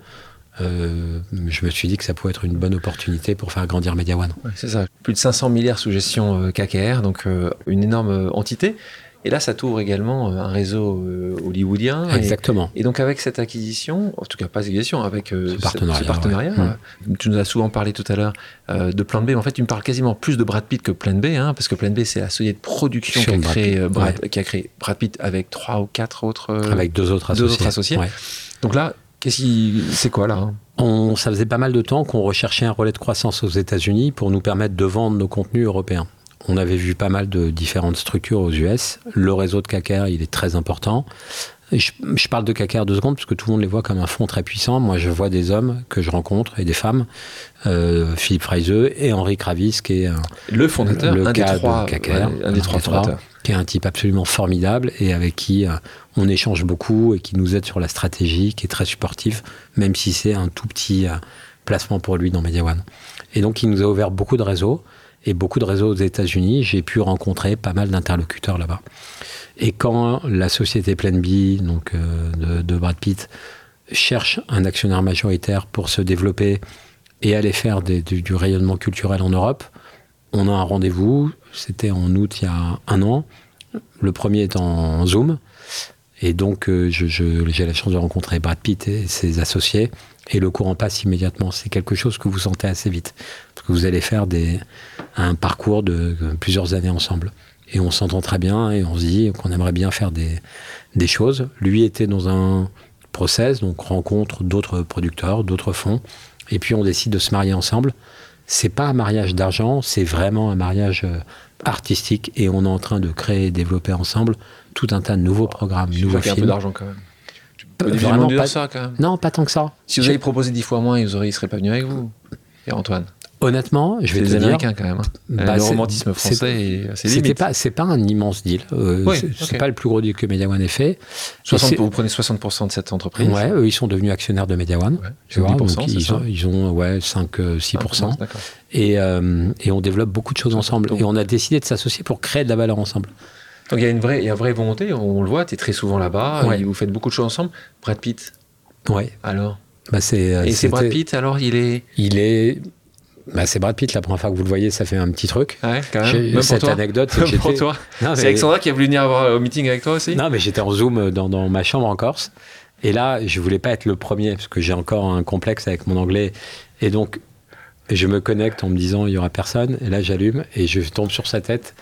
euh, je me suis dit que ça pouvait être une bonne opportunité pour faire grandir MediaOne. c'est ça. Plus de 500 milliards sous gestion euh, KKR, donc une énorme entité. Et là, ça t'ouvre également euh, un réseau euh, hollywoodien. Exactement. Et, donc, avec cette acquisition, en tout cas pas acquisition, avec euh, ce partenariat, ce partenariat tu nous as souvent parlé tout à l'heure de Plan B. En fait, tu me parles quasiment plus de Brad Pitt que Plan B, hein, parce que Plan B, c'est la société de production qui a, créé, Brad, qui a créé Brad Pitt avec trois ou quatre autres. avec deux autres associés. Deux autres associés. Donc là, qu'est-ce qui, c'est quoi là hein? On, ça faisait pas mal de temps qu'on recherchait un relais de croissance aux États-Unis pour nous permettre de vendre nos contenus européens on avait vu pas mal de différentes structures aux US. Le réseau de KKR, il est très important. Je, parle de KKR deux secondes parce que tout le monde les voit comme un fonds très puissant. Moi, je vois des hommes que je rencontre et des femmes, euh, Philippe Freiseux et Henri Kravis, qui est le fondateur, le, un, des trois, KKR, un, des trois, fondateurs, qui est un type absolument formidable et avec qui euh, on échange beaucoup et qui nous aide sur la stratégie, qui est très supportif, même si c'est un tout petit euh, placement pour lui dans Media One. Et donc, il nous a ouvert beaucoup de réseaux et beaucoup de réseaux aux États-Unis. J'ai pu rencontrer pas mal d'interlocuteurs là-bas. Et quand la société Plan B, donc euh, de, Brad Pitt, cherche un actionnaire majoritaire pour se développer et aller faire du, rayonnement culturel en Europe, on a un rendez-vous. C'était en août il y a un an. Le premier est en Zoom. Et donc, euh, j'ai la chance de rencontrer Brad Pitt et ses associés. Et le courant passe immédiatement. C'est quelque chose que vous sentez assez vite. Que vous allez faire des, un parcours de plusieurs années ensemble. Et on s'entend très bien et on se dit qu'on aimerait bien faire des, des choses. Lui était dans un process, donc rencontre d'autres producteurs, d'autres fonds. Et puis on décide de se marier ensemble. C'est pas un mariage d'argent, c'est vraiment un mariage euh, artistique. Et on est en train de créer et développer ensemble tout un tas de nouveaux programmes, Je nouveaux films. un peu d'argent quand même. Vraiment pas, ça quand même. Non, pas tant que ça. Si vous avez proposé dix fois moins, ils ne seraient pas venus avec vous. Et Antoine Honnêtement, je vais te les dire. Américains quand même. Hein. Bah, le romantisme français, c'est pas, c'est pas un immense deal. Euh, oui, c'est pas le plus gros deal que MediaOne ait fait. 60, vous prenez 60% de cette entreprise. Ouais, eux, ils sont devenus actionnaires de MediaOne. Ouais, tu vois, donc ils, ont, ils ont ouais 5, 6%. Ah, et, euh, et on développe beaucoup de choses ensemble. Et on a décidé de s'associer pour créer de la valeur ensemble. Donc il y a une vraie, il y a une vraie volonté, on, le voit, tu es très souvent là-bas, vous faites beaucoup de choses ensemble. Brad Pitt Ouais. Alors bah c'est, Et c'est Brad Pitt, alors il est. Il est. Bah c'est Brad Pitt, la première fois que vous le voyez, ça fait un petit truc. Ouais, quand même. même cette pour anecdote, c'est pour toi. C'est Alexandra qui a voulu venir avoir au meeting avec toi aussi? Non, mais j'étais en Zoom dans, dans, ma chambre en Corse. Et là, je voulais pas être le premier, parce que j'ai encore un complexe avec mon anglais. Et donc, je me connecte en me disant, il y aura personne. Et là, j'allume et je tombe sur sa tête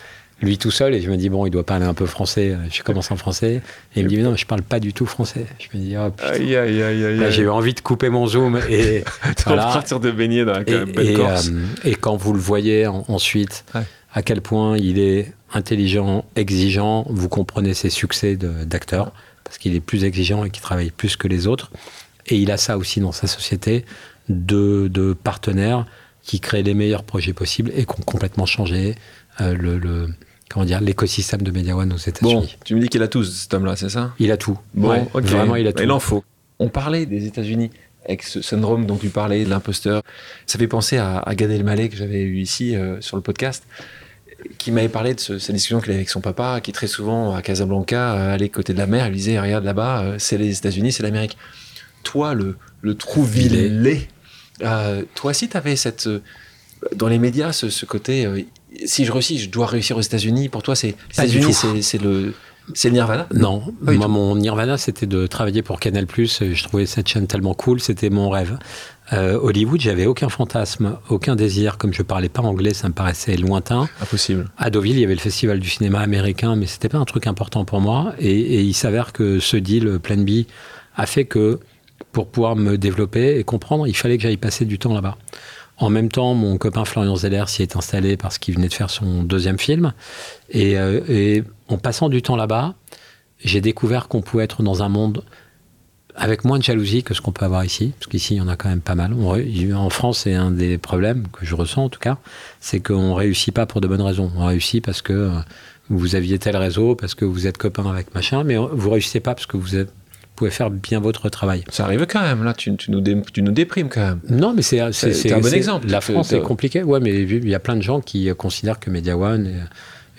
lui tout seul et je me dis bon il doit parler un peu français je commence en français et il me dit mais non je parle pas du tout français. Je me dis oh putain. J'ai eu envie de couper mon zoom et voilà. partir de baigner dans la et, belle Corse. Euh, et quand vous le voyez ensuite à quel point il est intelligent exigeant vous comprenez ses succès d'acteur parce qu'il est plus exigeant et qu'il travaille plus que les autres. Et il a ça aussi dans sa société de, de partenaires qui créent les meilleurs projets possibles et qui ont complètement changé euh, le comment dire, l'écosystème de Media One aux États-Unis. Bon, tu me dis qu'il a tout, cet homme-là, c'est ça? Il a tout. Bon, vraiment, il a tout. Il en faut. On parlait des États-Unis avec ce syndrome dont tu parlais, de l'imposteur. Ça fait penser à, à Gad Elmaleh que j'avais eu ici euh, sur le podcast, qui m'avait parlé de cette discussion qu'il avait avec son papa, qui très souvent à Casablanca allait côté de la mer, il disait regarde là-bas, euh, c'est les États-Unis, c'est l'Amérique. Toi, le le trou euh, toi aussi, tu avais cette dans les médias ce, ce côté si je réussis, je dois réussir aux États-Unis. Pour toi, c'est États-Unis, c'est le c'est Nirvana? Non, moi mon Nirvana c'était de travailler pour Canal+. Je trouvais cette chaîne tellement cool, c'était mon rêve. Euh, Hollywood, j'avais aucun fantasme, aucun désir. Comme je parlais pas anglais, ça me paraissait lointain. Impossible. À Deauville, il y avait le festival du cinéma américain, mais c'était pas un truc important pour moi. Et, il s'avère que ce deal Plan B a fait que pour pouvoir me développer et comprendre, il fallait que j'aille passer du temps là-bas. En même temps, mon copain Florian Zeller s'y est installé parce qu'il venait de faire son deuxième film. Et, euh, et en passant du temps là-bas, j'ai découvert qu'on pouvait être dans un monde avec moins de jalousie que ce qu'on peut avoir ici, parce qu'ici, il y en a quand même pas mal. en France, c'est un des problèmes que je ressens, en tout cas, c'est qu'on réussit pas pour de bonnes raisons. On réussit parce que euh, vous aviez tel réseau, parce que vous êtes copain avec machin, mais vous réussissez pas parce que vous êtes pouvez faire bien votre travail. Ça arrive quand même, là, tu, nous, tu nous, déprimes quand même. Non, mais c'est un bon exemple. La France, c'est compliqué. Ouais, mais il y a plein de gens qui considèrent que Media One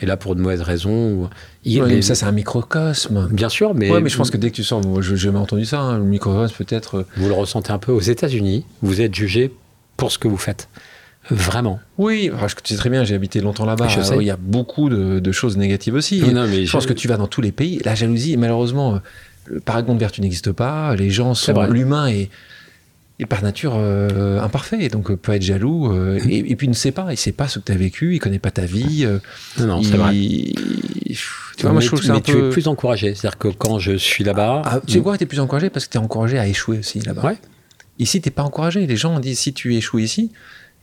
est, là pour de mauvaises raisons. mais ça, c'est un microcosme. Bien sûr, mais. Ouais, mais je pense que dès que tu sors, moi, je jamais entendu ça, hein, le microcosme peut-être. Euh, vous le ressentez un peu. Aux États-Unis, vous êtes jugé pour ce que vous faites. Vraiment. Oui, je sais très bien, j'ai habité longtemps là-bas. Il y a beaucoup de, choses négatives aussi. Non, mais je pense que tu vas dans tous les pays. La jalousie, malheureusement, le paragon de vertu n'existe pas, les gens sont. L'humain est, par nature euh, imparfait, donc euh, peut être jaloux, euh, et, puis il ne sait pas, il sait pas ce que tu as vécu, il connaît pas ta vie. non, non, c'est vrai. Tu vois, moi je trouve que mais tu es plus encouragé, c'est-à-dire que quand je suis là-bas. Ah, tu sais quoi, tu es plus encouragé parce que tu es encouragé à échouer aussi là-bas. Ouais. Ici, tu pas encouragé. Les gens disent si tu échoues ici,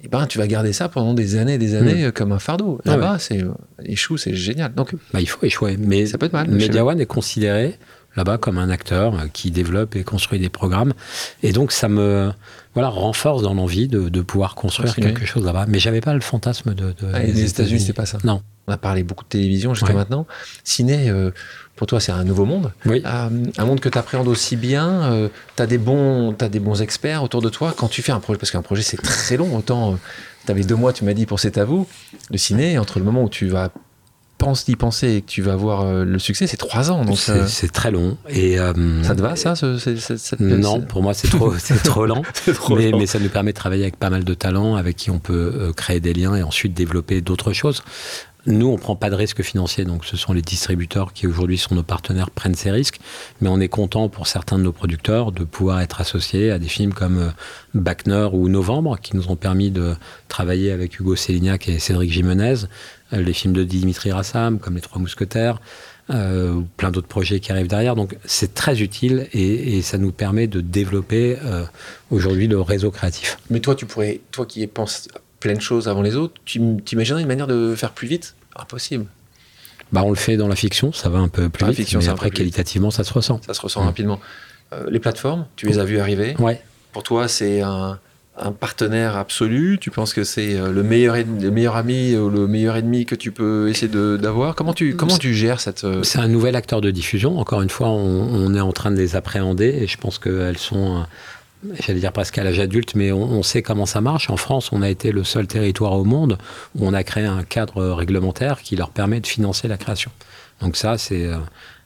eh ben, tu vas garder ça pendant des années et des années hmm. comme un fardeau. Ah là-bas, c'est échoue, c'est génial. Donc, bah, il faut échouer. Mais ça peut être mal. Media One est considéré là-bas comme un acteur euh, qui développe et construit des programmes. Et donc ça me voilà, renforce dans l'envie de, de, pouvoir construire quelque chose là-bas. Mais j'avais pas le fantasme de. de ah, les États-Unis, c'est pas ça. Non. On a parlé beaucoup de télévision jusqu'à maintenant. Ciné, euh, pour toi, c'est un nouveau monde. Oui. Euh, un monde que tu appréhendes aussi bien. tu as, des bons, as des bons experts autour de toi. Quand tu fais un projet, parce qu'un projet, c'est très long. Autant, tu avais deux mois, tu m'as dit, pour C'est à vous. Le ciné, entre le moment où tu vas penses d'y penser et que tu vas voir euh, le succès, c'est trois ans. Donc c'est euh, très long. Et euh, ça te va ça Non, pour moi c'est trop, c'est trop lent. mais, mais, ça nous permet de travailler avec pas mal de talents, avec qui on peut créer des liens et ensuite développer d'autres choses. Nous, on prend pas de risques financiers, donc ce sont les distributeurs qui aujourd'hui sont nos partenaires prennent ces risques. Mais on est content pour certains de nos producteurs de pouvoir être associés à des films comme Backner ou Novembre, qui nous ont permis de travailler avec Hugo Célignac et Cédric Jimenez les films de Dimitri Rassam, comme Les Trois Mousquetaires, euh, plein d'autres projets qui arrivent derrière. Donc c'est très utile et, ça nous permet de développer euh, aujourd'hui le réseau créatif. Mais toi, tu pourrais, toi qui penses plein de choses avant les autres, tu imaginerais une manière de faire plus vite? Impossible. Bah, on le fait dans la fiction, ça va un peu plus vite, fiction, mais après, qualitativement, ça se ressent. Ça se ressent rapidement. les plateformes, tu les as vues arriver? Ouais. Pour toi, c'est un, un partenaire absolu Tu penses que c'est euh, le meilleur, le meilleur ami ou le meilleur ennemi que tu peux essayer d'avoir? Comment tu, comment tu gères cette... Euh, c'est un nouvel acteur de diffusion. Encore une fois, on, est en train de les appréhender et je pense qu'elles sont, euh, j'allais dire presque à l'âge adulte, mais on, sait comment ça marche. En France, on a été le seul territoire au monde où on a créé un cadre réglementaire qui leur permet de financer la création. Donc ça, c'est...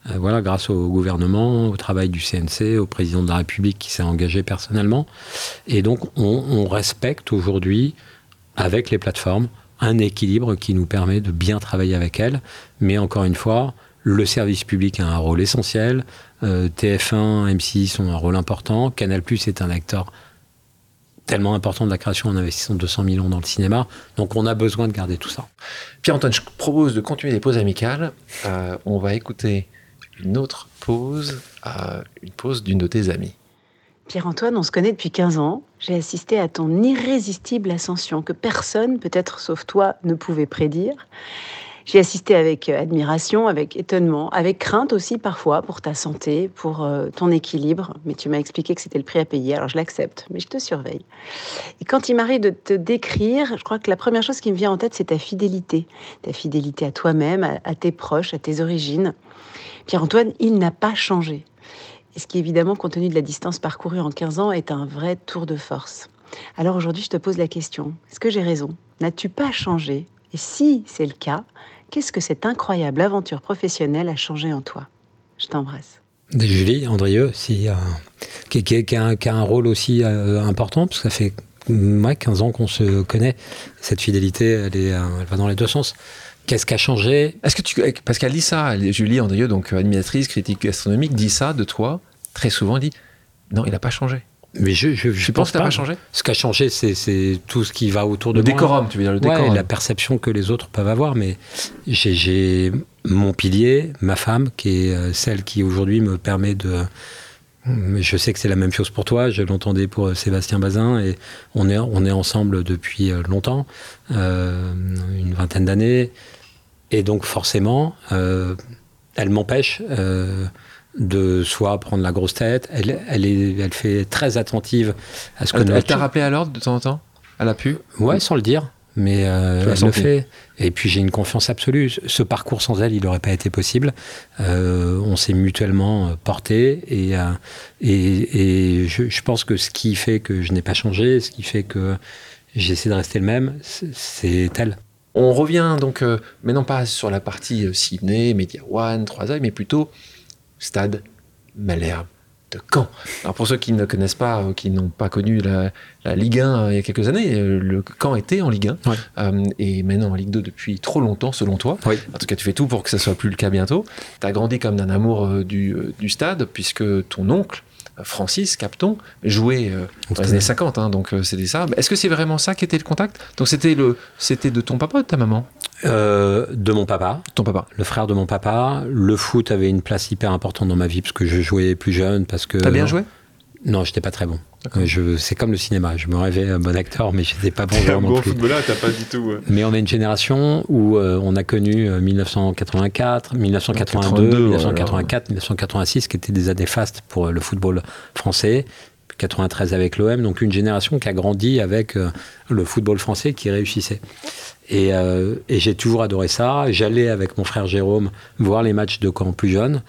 Euh, voilà, grâce au gouvernement, au travail du CNC, au président de la République qui s'est engagé personnellement. Et donc, on, respecte aujourd'hui, avec les plateformes, un équilibre qui nous permet de bien travailler avec elles. Mais encore une fois, le service public a un rôle essentiel. Euh, TF1, M6 ont un rôle important. Canal Plus est un acteur tellement important de la création en investissant 200 millions dans le cinéma. Donc on a besoin de garder tout ça. Pierre-Antoine, je propose de continuer les pauses amicales. Euh, on va écouter une autre pause, une pause d'une de tes amies. Pierre-Antoine, on se connaît depuis 15 ans. J'ai assisté à ton irrésistible ascension que personne, peut-être sauf toi, ne pouvait prédire. J'ai assisté avec euh, admiration, avec étonnement, avec crainte aussi parfois pour ta santé, pour euh, ton équilibre. Mais tu m'as expliqué que c'était le prix à payer, alors je l'accepte, mais je te surveille. Et quand il m'arrive de te décrire, je crois que la première chose qui me vient en tête, c'est ta fidélité. Ta fidélité à toi-même, à tes proches, à tes origines. Pierre-Antoine, il n'a pas changé. Et ce qui, évidemment, compte tenu de la distance parcourue en 15 ans, est un vrai tour de force. Alors aujourd'hui, je te pose la question, est-ce que j'ai raison? N'as-tu pas changé? Et si c'est le cas, qu'est-ce que cette incroyable aventure professionnelle a changé en toi? Je t'embrasse. Julie, Andrieux, si, euh, qui, a, un rôle aussi euh, important, parce que ça fait 15 ans qu'on se connaît. Cette fidélité, elle, euh, elle va dans les deux sens. Qu'est-ce qui a changé Est-ce que tu, parce qu'elle dit ça, Julie Andrieux, donc animatrice critique gastronomique, dit ça de toi très souvent. Elle dit non, il n'a pas changé. Mais je, je, je pense que pas, pas changé. Ce qui a changé, c'est tout ce qui va autour de le décorum, tu veux dire le décorum. la perception que les autres peuvent avoir. Mais j'ai mon pilier, ma femme, qui est euh, celle qui aujourd'hui me permet de je sais que c'est la même chose pour toi. Je l'entendais pour Sébastien Bazin et on est, on est ensemble depuis longtemps, une vingtaine d'années. Et donc forcément, elle m'empêche de soit prendre la grosse tête. Elle, elle, est, elle fait très attentive à ce que. Elle, elle t'a rappelé à l'ordre de temps en temps? Elle a pu? Ouais, sans le dire. Mais euh, elle le fait. Et puis j'ai une confiance absolue. Ce parcours sans elle, il n'aurait pas été possible. Euh, on s'est mutuellement porté. Et, euh, et, et je, je, pense que ce qui fait que je n'ai pas changé, ce qui fait que j'essaie de rester le même, c'est elle. On revient donc, euh, mais non pas sur la partie Sydney, Media One, 3 mais plutôt Stade Malherbe de Caen. Alors pour ceux qui ne connaissent pas, euh, qui n'ont pas connu la, Ligue 1 euh, il y a quelques années, euh, le Caen était en Ligue 1 et maintenant en Ligue 2 depuis trop longtemps selon toi. En tout cas tu fais tout pour que ça soit plus le cas bientôt. Tu as grandi comme d'un amour du, du, stade puisque ton oncle Francis Capton jouait dans les années 50, hein, donc c'était ça. Est-ce que c'est vraiment ça qui était le contact? Donc c'était le, c'était de ton papa ou de ta maman? Euh, de mon papa. Ton papa. Le frère de mon papa. Le foot avait une place hyper importante dans ma vie parce que je jouais plus jeune. Parce que. T'as bien joué? Non, j'étais pas très bon. Je, c'est comme le cinéma. Je me rêvais un bon acteur, mais j'étais pas bon joueur non bon plus. footballeur, t'as pas du tout. Mais on a une génération où euh, on a connu 1984, 1982, 1984, 1986, qui étaient des années fastes pour le football français. 93 avec l'OM, donc une génération qui a grandi avec le football français qui réussissait. Euh, et, j'ai toujours adoré ça. J'allais avec mon frère Jérôme voir les matchs de camp plus jeune.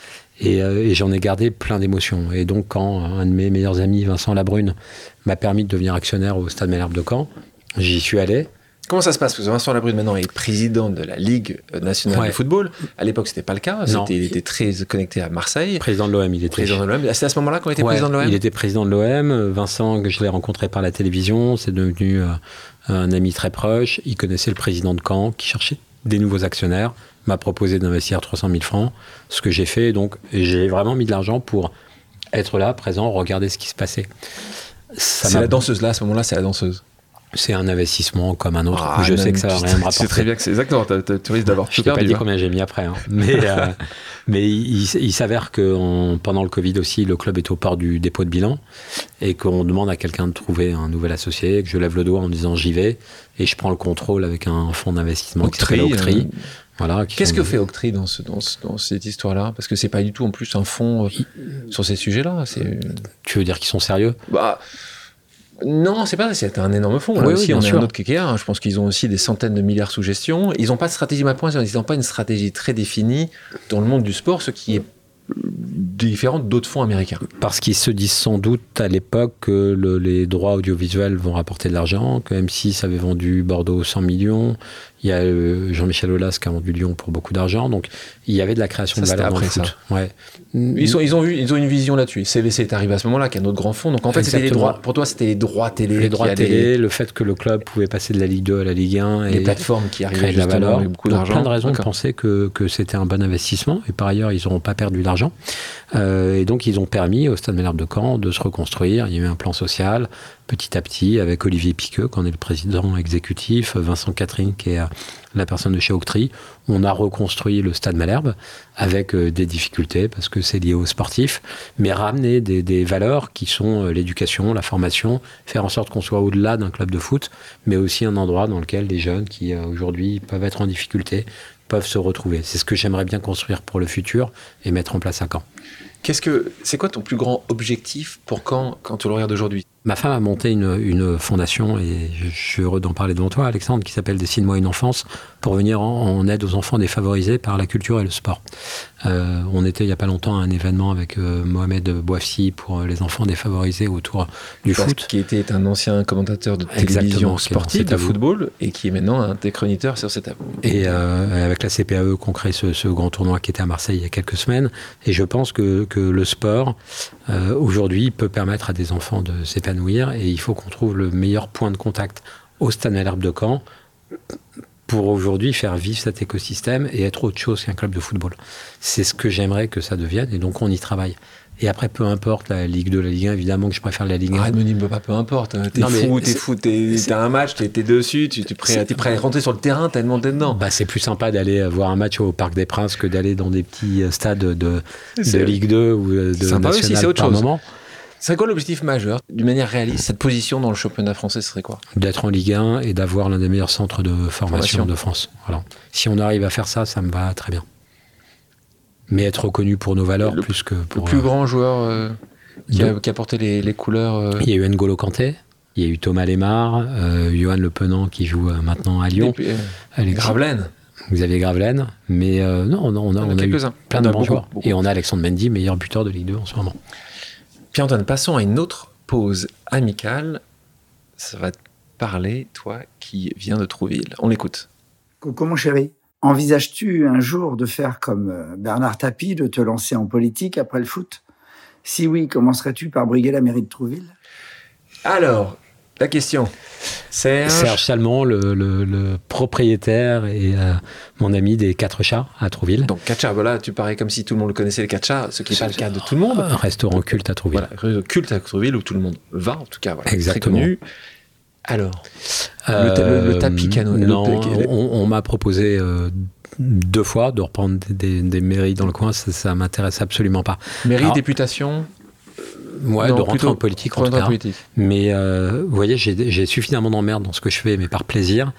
Euh, et, j'en ai gardé plein d'émotions. Et donc, quand un de mes meilleurs amis, Vincent Labrune, m'a permis de devenir actionnaire au Stade Malherbe de Caen, j'y suis allé. Comment ça se passe? Parce que Vincent Labrune, maintenant, est président de la Ligue nationale de football. À l'époque, c'était pas le cas. il était très connecté à Marseille. Président de l'OM, il était. Président de l'OM. C'est à ce moment-là qu'on était président de l'OM Il était président de l'OM. Vincent, que je l'ai rencontré par la télévision, c'est devenu euh, un ami très proche. Il connaissait le président de Caen qui cherchait des nouveaux actionnaires, m'a proposé d'investir 300 000 francs, ce que j'ai fait. Donc, j'ai vraiment mis de l'argent pour être là, présent, regarder ce qui se passait. C'est la danseuse là, à ce moment-là, c'est la danseuse. C'est un investissement comme un autre. Ah, je sais que ça va rien me rapporter. C'est très bien que c'est exactement. Tu risques d'avoir. Je t'ai pas dit combien j'ai mis après, hein. mais euh, mais il, s'avère que pendant le Covid aussi, le club est au port du dépôt de bilan et qu'on demande à quelqu'un de trouver un nouvel associé. Que je lève le doigt en disant j'y vais et je prends le contrôle avec un fonds d'investissement qui s'appelle Octree. Euh, voilà, Qu'est-ce que fait Octree dans, ce, dans, dans cette histoire-là? Parce que c'est pas du tout en plus un fonds euh, sur ces sujets-là. Tu veux dire qu'ils sont sérieux? Bah, non, c'est pas c'est un énorme fonds. Là oui, aussi, on a un autre KKR. Hein. Je pense qu'ils ont aussi des centaines de milliards sous gestion. Ils n'ont pas de stratégie, ma point, ils n'ont pas une stratégie très définie dans le monde du sport, ce qui est différente d'autres fonds américains. Parce qu'ils se disent sans doute à l'époque que les droits audiovisuels vont rapporter de l'argent, que M6 avait vendu Bordeaux 100 millions, il y a euh, Jean-Michel Aulas qui a vendu Lyon pour beaucoup d'argent. Donc, il y avait de la création de valeur dans le foot. Ouais. Ils, sont, ils, ont vu, ils ont une vision là-dessus. CVC est arrivé à ce moment-là, qui est un autre grand fonds. Donc, en fait, c'était les droits. Pour toi, c'était les droits télé. Les droits télé, le fait que le club pouvait passer de la Ligue 2 à la Ligue 1. Et les plateformes qui arrivaient de la valeur. Avec beaucoup d'argent. plein de raisons de penser que, que c'était un bon investissement. Et par ailleurs, ils n'auront pas perdu d'argent. Euh, et donc, ils ont permis au Stade Malherbe de Caen de se reconstruire. Il y a eu un plan social, petit à petit avec Olivier Piqueux, qui en est le président exécutif, Vincent Catherine, qui est euh, la personne de chez Octree. On a reconstruit le stade Malherbe avec euh, des difficultés parce que c'est lié aux sportifs, mais ramener des, valeurs qui sont euh, l'éducation, la formation, faire en sorte qu'on soit au-delà d'un club de foot, mais aussi un endroit dans lequel les jeunes qui aujourd'hui peuvent être en difficulté peuvent se retrouver. C'est ce que j'aimerais bien construire pour le futur et mettre en place à Caen. Qu'est-ce que c'est quoi ton plus grand objectif pour Caen quand tu le regardes aujourd'hui Ma femme a monté une, fondation, et je, suis heureux d'en parler devant toi, Alexandre, qui s'appelle Dessine-moi une enfance, pour venir en, aide aux enfants défavorisés par la culture et le sport. Euh, on était il n'y a pas longtemps à un événement avec euh, Mohamed Bouafsi pour les enfants défavorisés autour du foot. Qui était un ancien commentateur de télévision sportive, de football, et qui est maintenant un des chroniqueurs sur cette table. Et euh, avec la CPAE qu'on crée ce, ce, grand tournoi qui était à Marseille il y a quelques semaines. Et je pense que, que le sport, aujourd'hui, peut permettre à des enfants de s'épanouir et il faut qu'on trouve le meilleur point de contact au Stade Malherbe de Caen pour aujourd'hui faire vivre cet écosystème et être autre chose qu'un club de football. C'est ce que j'aimerais que ça devienne et donc on y travaille. Et après, peu importe la Ligue 2, la Ligue 1, évidemment que je préfère la Ligue 1. Arrête de me dire, pas peu importe. T'es fou, t'es fou, t'as un match, t'es dessus, tu es prêt, es prêt à rentrer sur le terrain tellement t'es dedans. Bah, c'est plus sympa d'aller voir un match au Parc des Princes que d'aller dans des petits stades de, de Ligue 2 ou de sympa aussi, c'est autre chose. Moment. C'est quoi l'objectif majeur, d'une manière réaliste Cette position dans le championnat français, serait quoi? D'être en Ligue 1 et d'avoir l'un des meilleurs centres de formation, de France. Voilà. Si on arrive à faire ça, ça me va très bien. Mais être reconnu pour nos valeurs plus que pour. Le plus grand joueur euh, qui, a, porté les, couleurs. Euh, il y a eu N'Golo Kanté, il y a eu Thomas Lemar, euh, Johan Le Penant qui joue maintenant à Lyon. Et Gravelaine. Xavier Gravelaine, mais non, on a, on a, on a eu plein de bons joueurs. Et on a Alexandre Mendy, meilleur buteur de Ligue 2 en ce moment. Pierre-Antoine, passons à une autre pause amicale. Ça va te parler, toi qui viens de Trouville. On l'écoute. Coucou mon chéri. Envisages-tu un jour de faire comme euh, Bernard Tapie, de te lancer en politique après le foot? Si oui, commencerais-tu par briguer la mairie de Trouville? Alors, la question. Serge, Serge Salmon, le, propriétaire et euh, mon ami des Quatre Chats à Trouville. Donc Quatre Chats, voilà, tu parais comme si tout le monde le connaissait les Quatre Chats, ce qui n'est pas le cas de tout le monde. Un restaurant culte à Trouville. Voilà, culte à Trouville où tout le monde va, en tout cas. Voilà, Exactement. Très connu. Alors, le, tapis canon. Non, on, m'a proposé euh, deux fois de reprendre des, mairies dans le coin. Ça, ne m'intéresse absolument pas. Mairie, députation Ouais, de rentrer en politique en tout cas. Mais euh, vous voyez, j'ai suffisamment d'emmerde dans ce que je fais, mais par plaisir,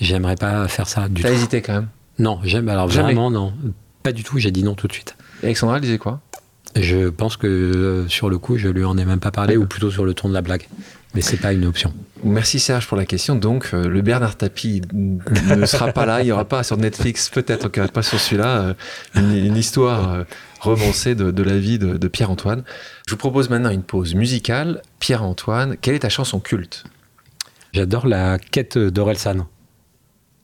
j'aimerais pas faire ça du tout. T'as hésité quand même Non, j'aime. Alors vraiment, non. Pas du tout, j'ai dit non tout de suite. Et Alexandra, elle disait quoi? Je pense que euh, sur le coup, je lui en ai même pas parlé, ou plutôt sur le ton de la blague mais c'est pas une option. Merci Serge pour la question. Donc euh, le Bernard Tapie ne sera pas là, il n'y aura pas sur Netflix, peut-être pas sur celui-là, euh, une, histoire romancée de, la vie de, Pierre-Antoine. Je vous propose maintenant une pause musicale. Pierre-Antoine, quelle est ta chanson culte? J'adore la quête d'Orelsan.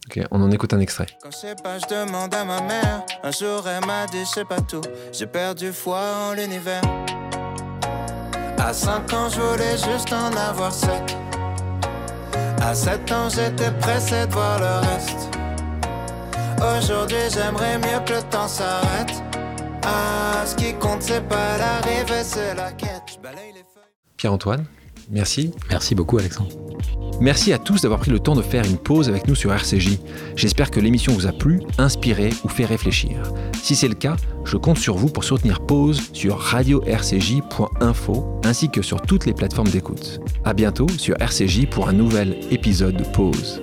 Ok, on en écoute un extrait. Quand c'est pas, je demande à ma mère. Un jour elle m'a dit c'est pas tout. J'ai perdu foi en l'univers. À 5 ans, je voulais juste en avoir 7. À 7 ans, j'étais pressé de voir le reste. Aujourd'hui, j'aimerais mieux que le temps s'arrête. Ah, ce qui compte, c'est pas l'arrivée, c'est la quête. Pierre-Antoine, merci. Merci beaucoup, Alexandre. Merci à tous d'avoir pris le temps de faire une pause avec nous sur RCJ. J'espère que l'émission vous a plu, inspiré ou fait réfléchir. Si c'est le cas, je compte sur vous pour soutenir Pause sur radio-rcj.info ainsi que sur toutes les plateformes d'écoute. À bientôt sur RCJ pour un nouvel épisode de Pause.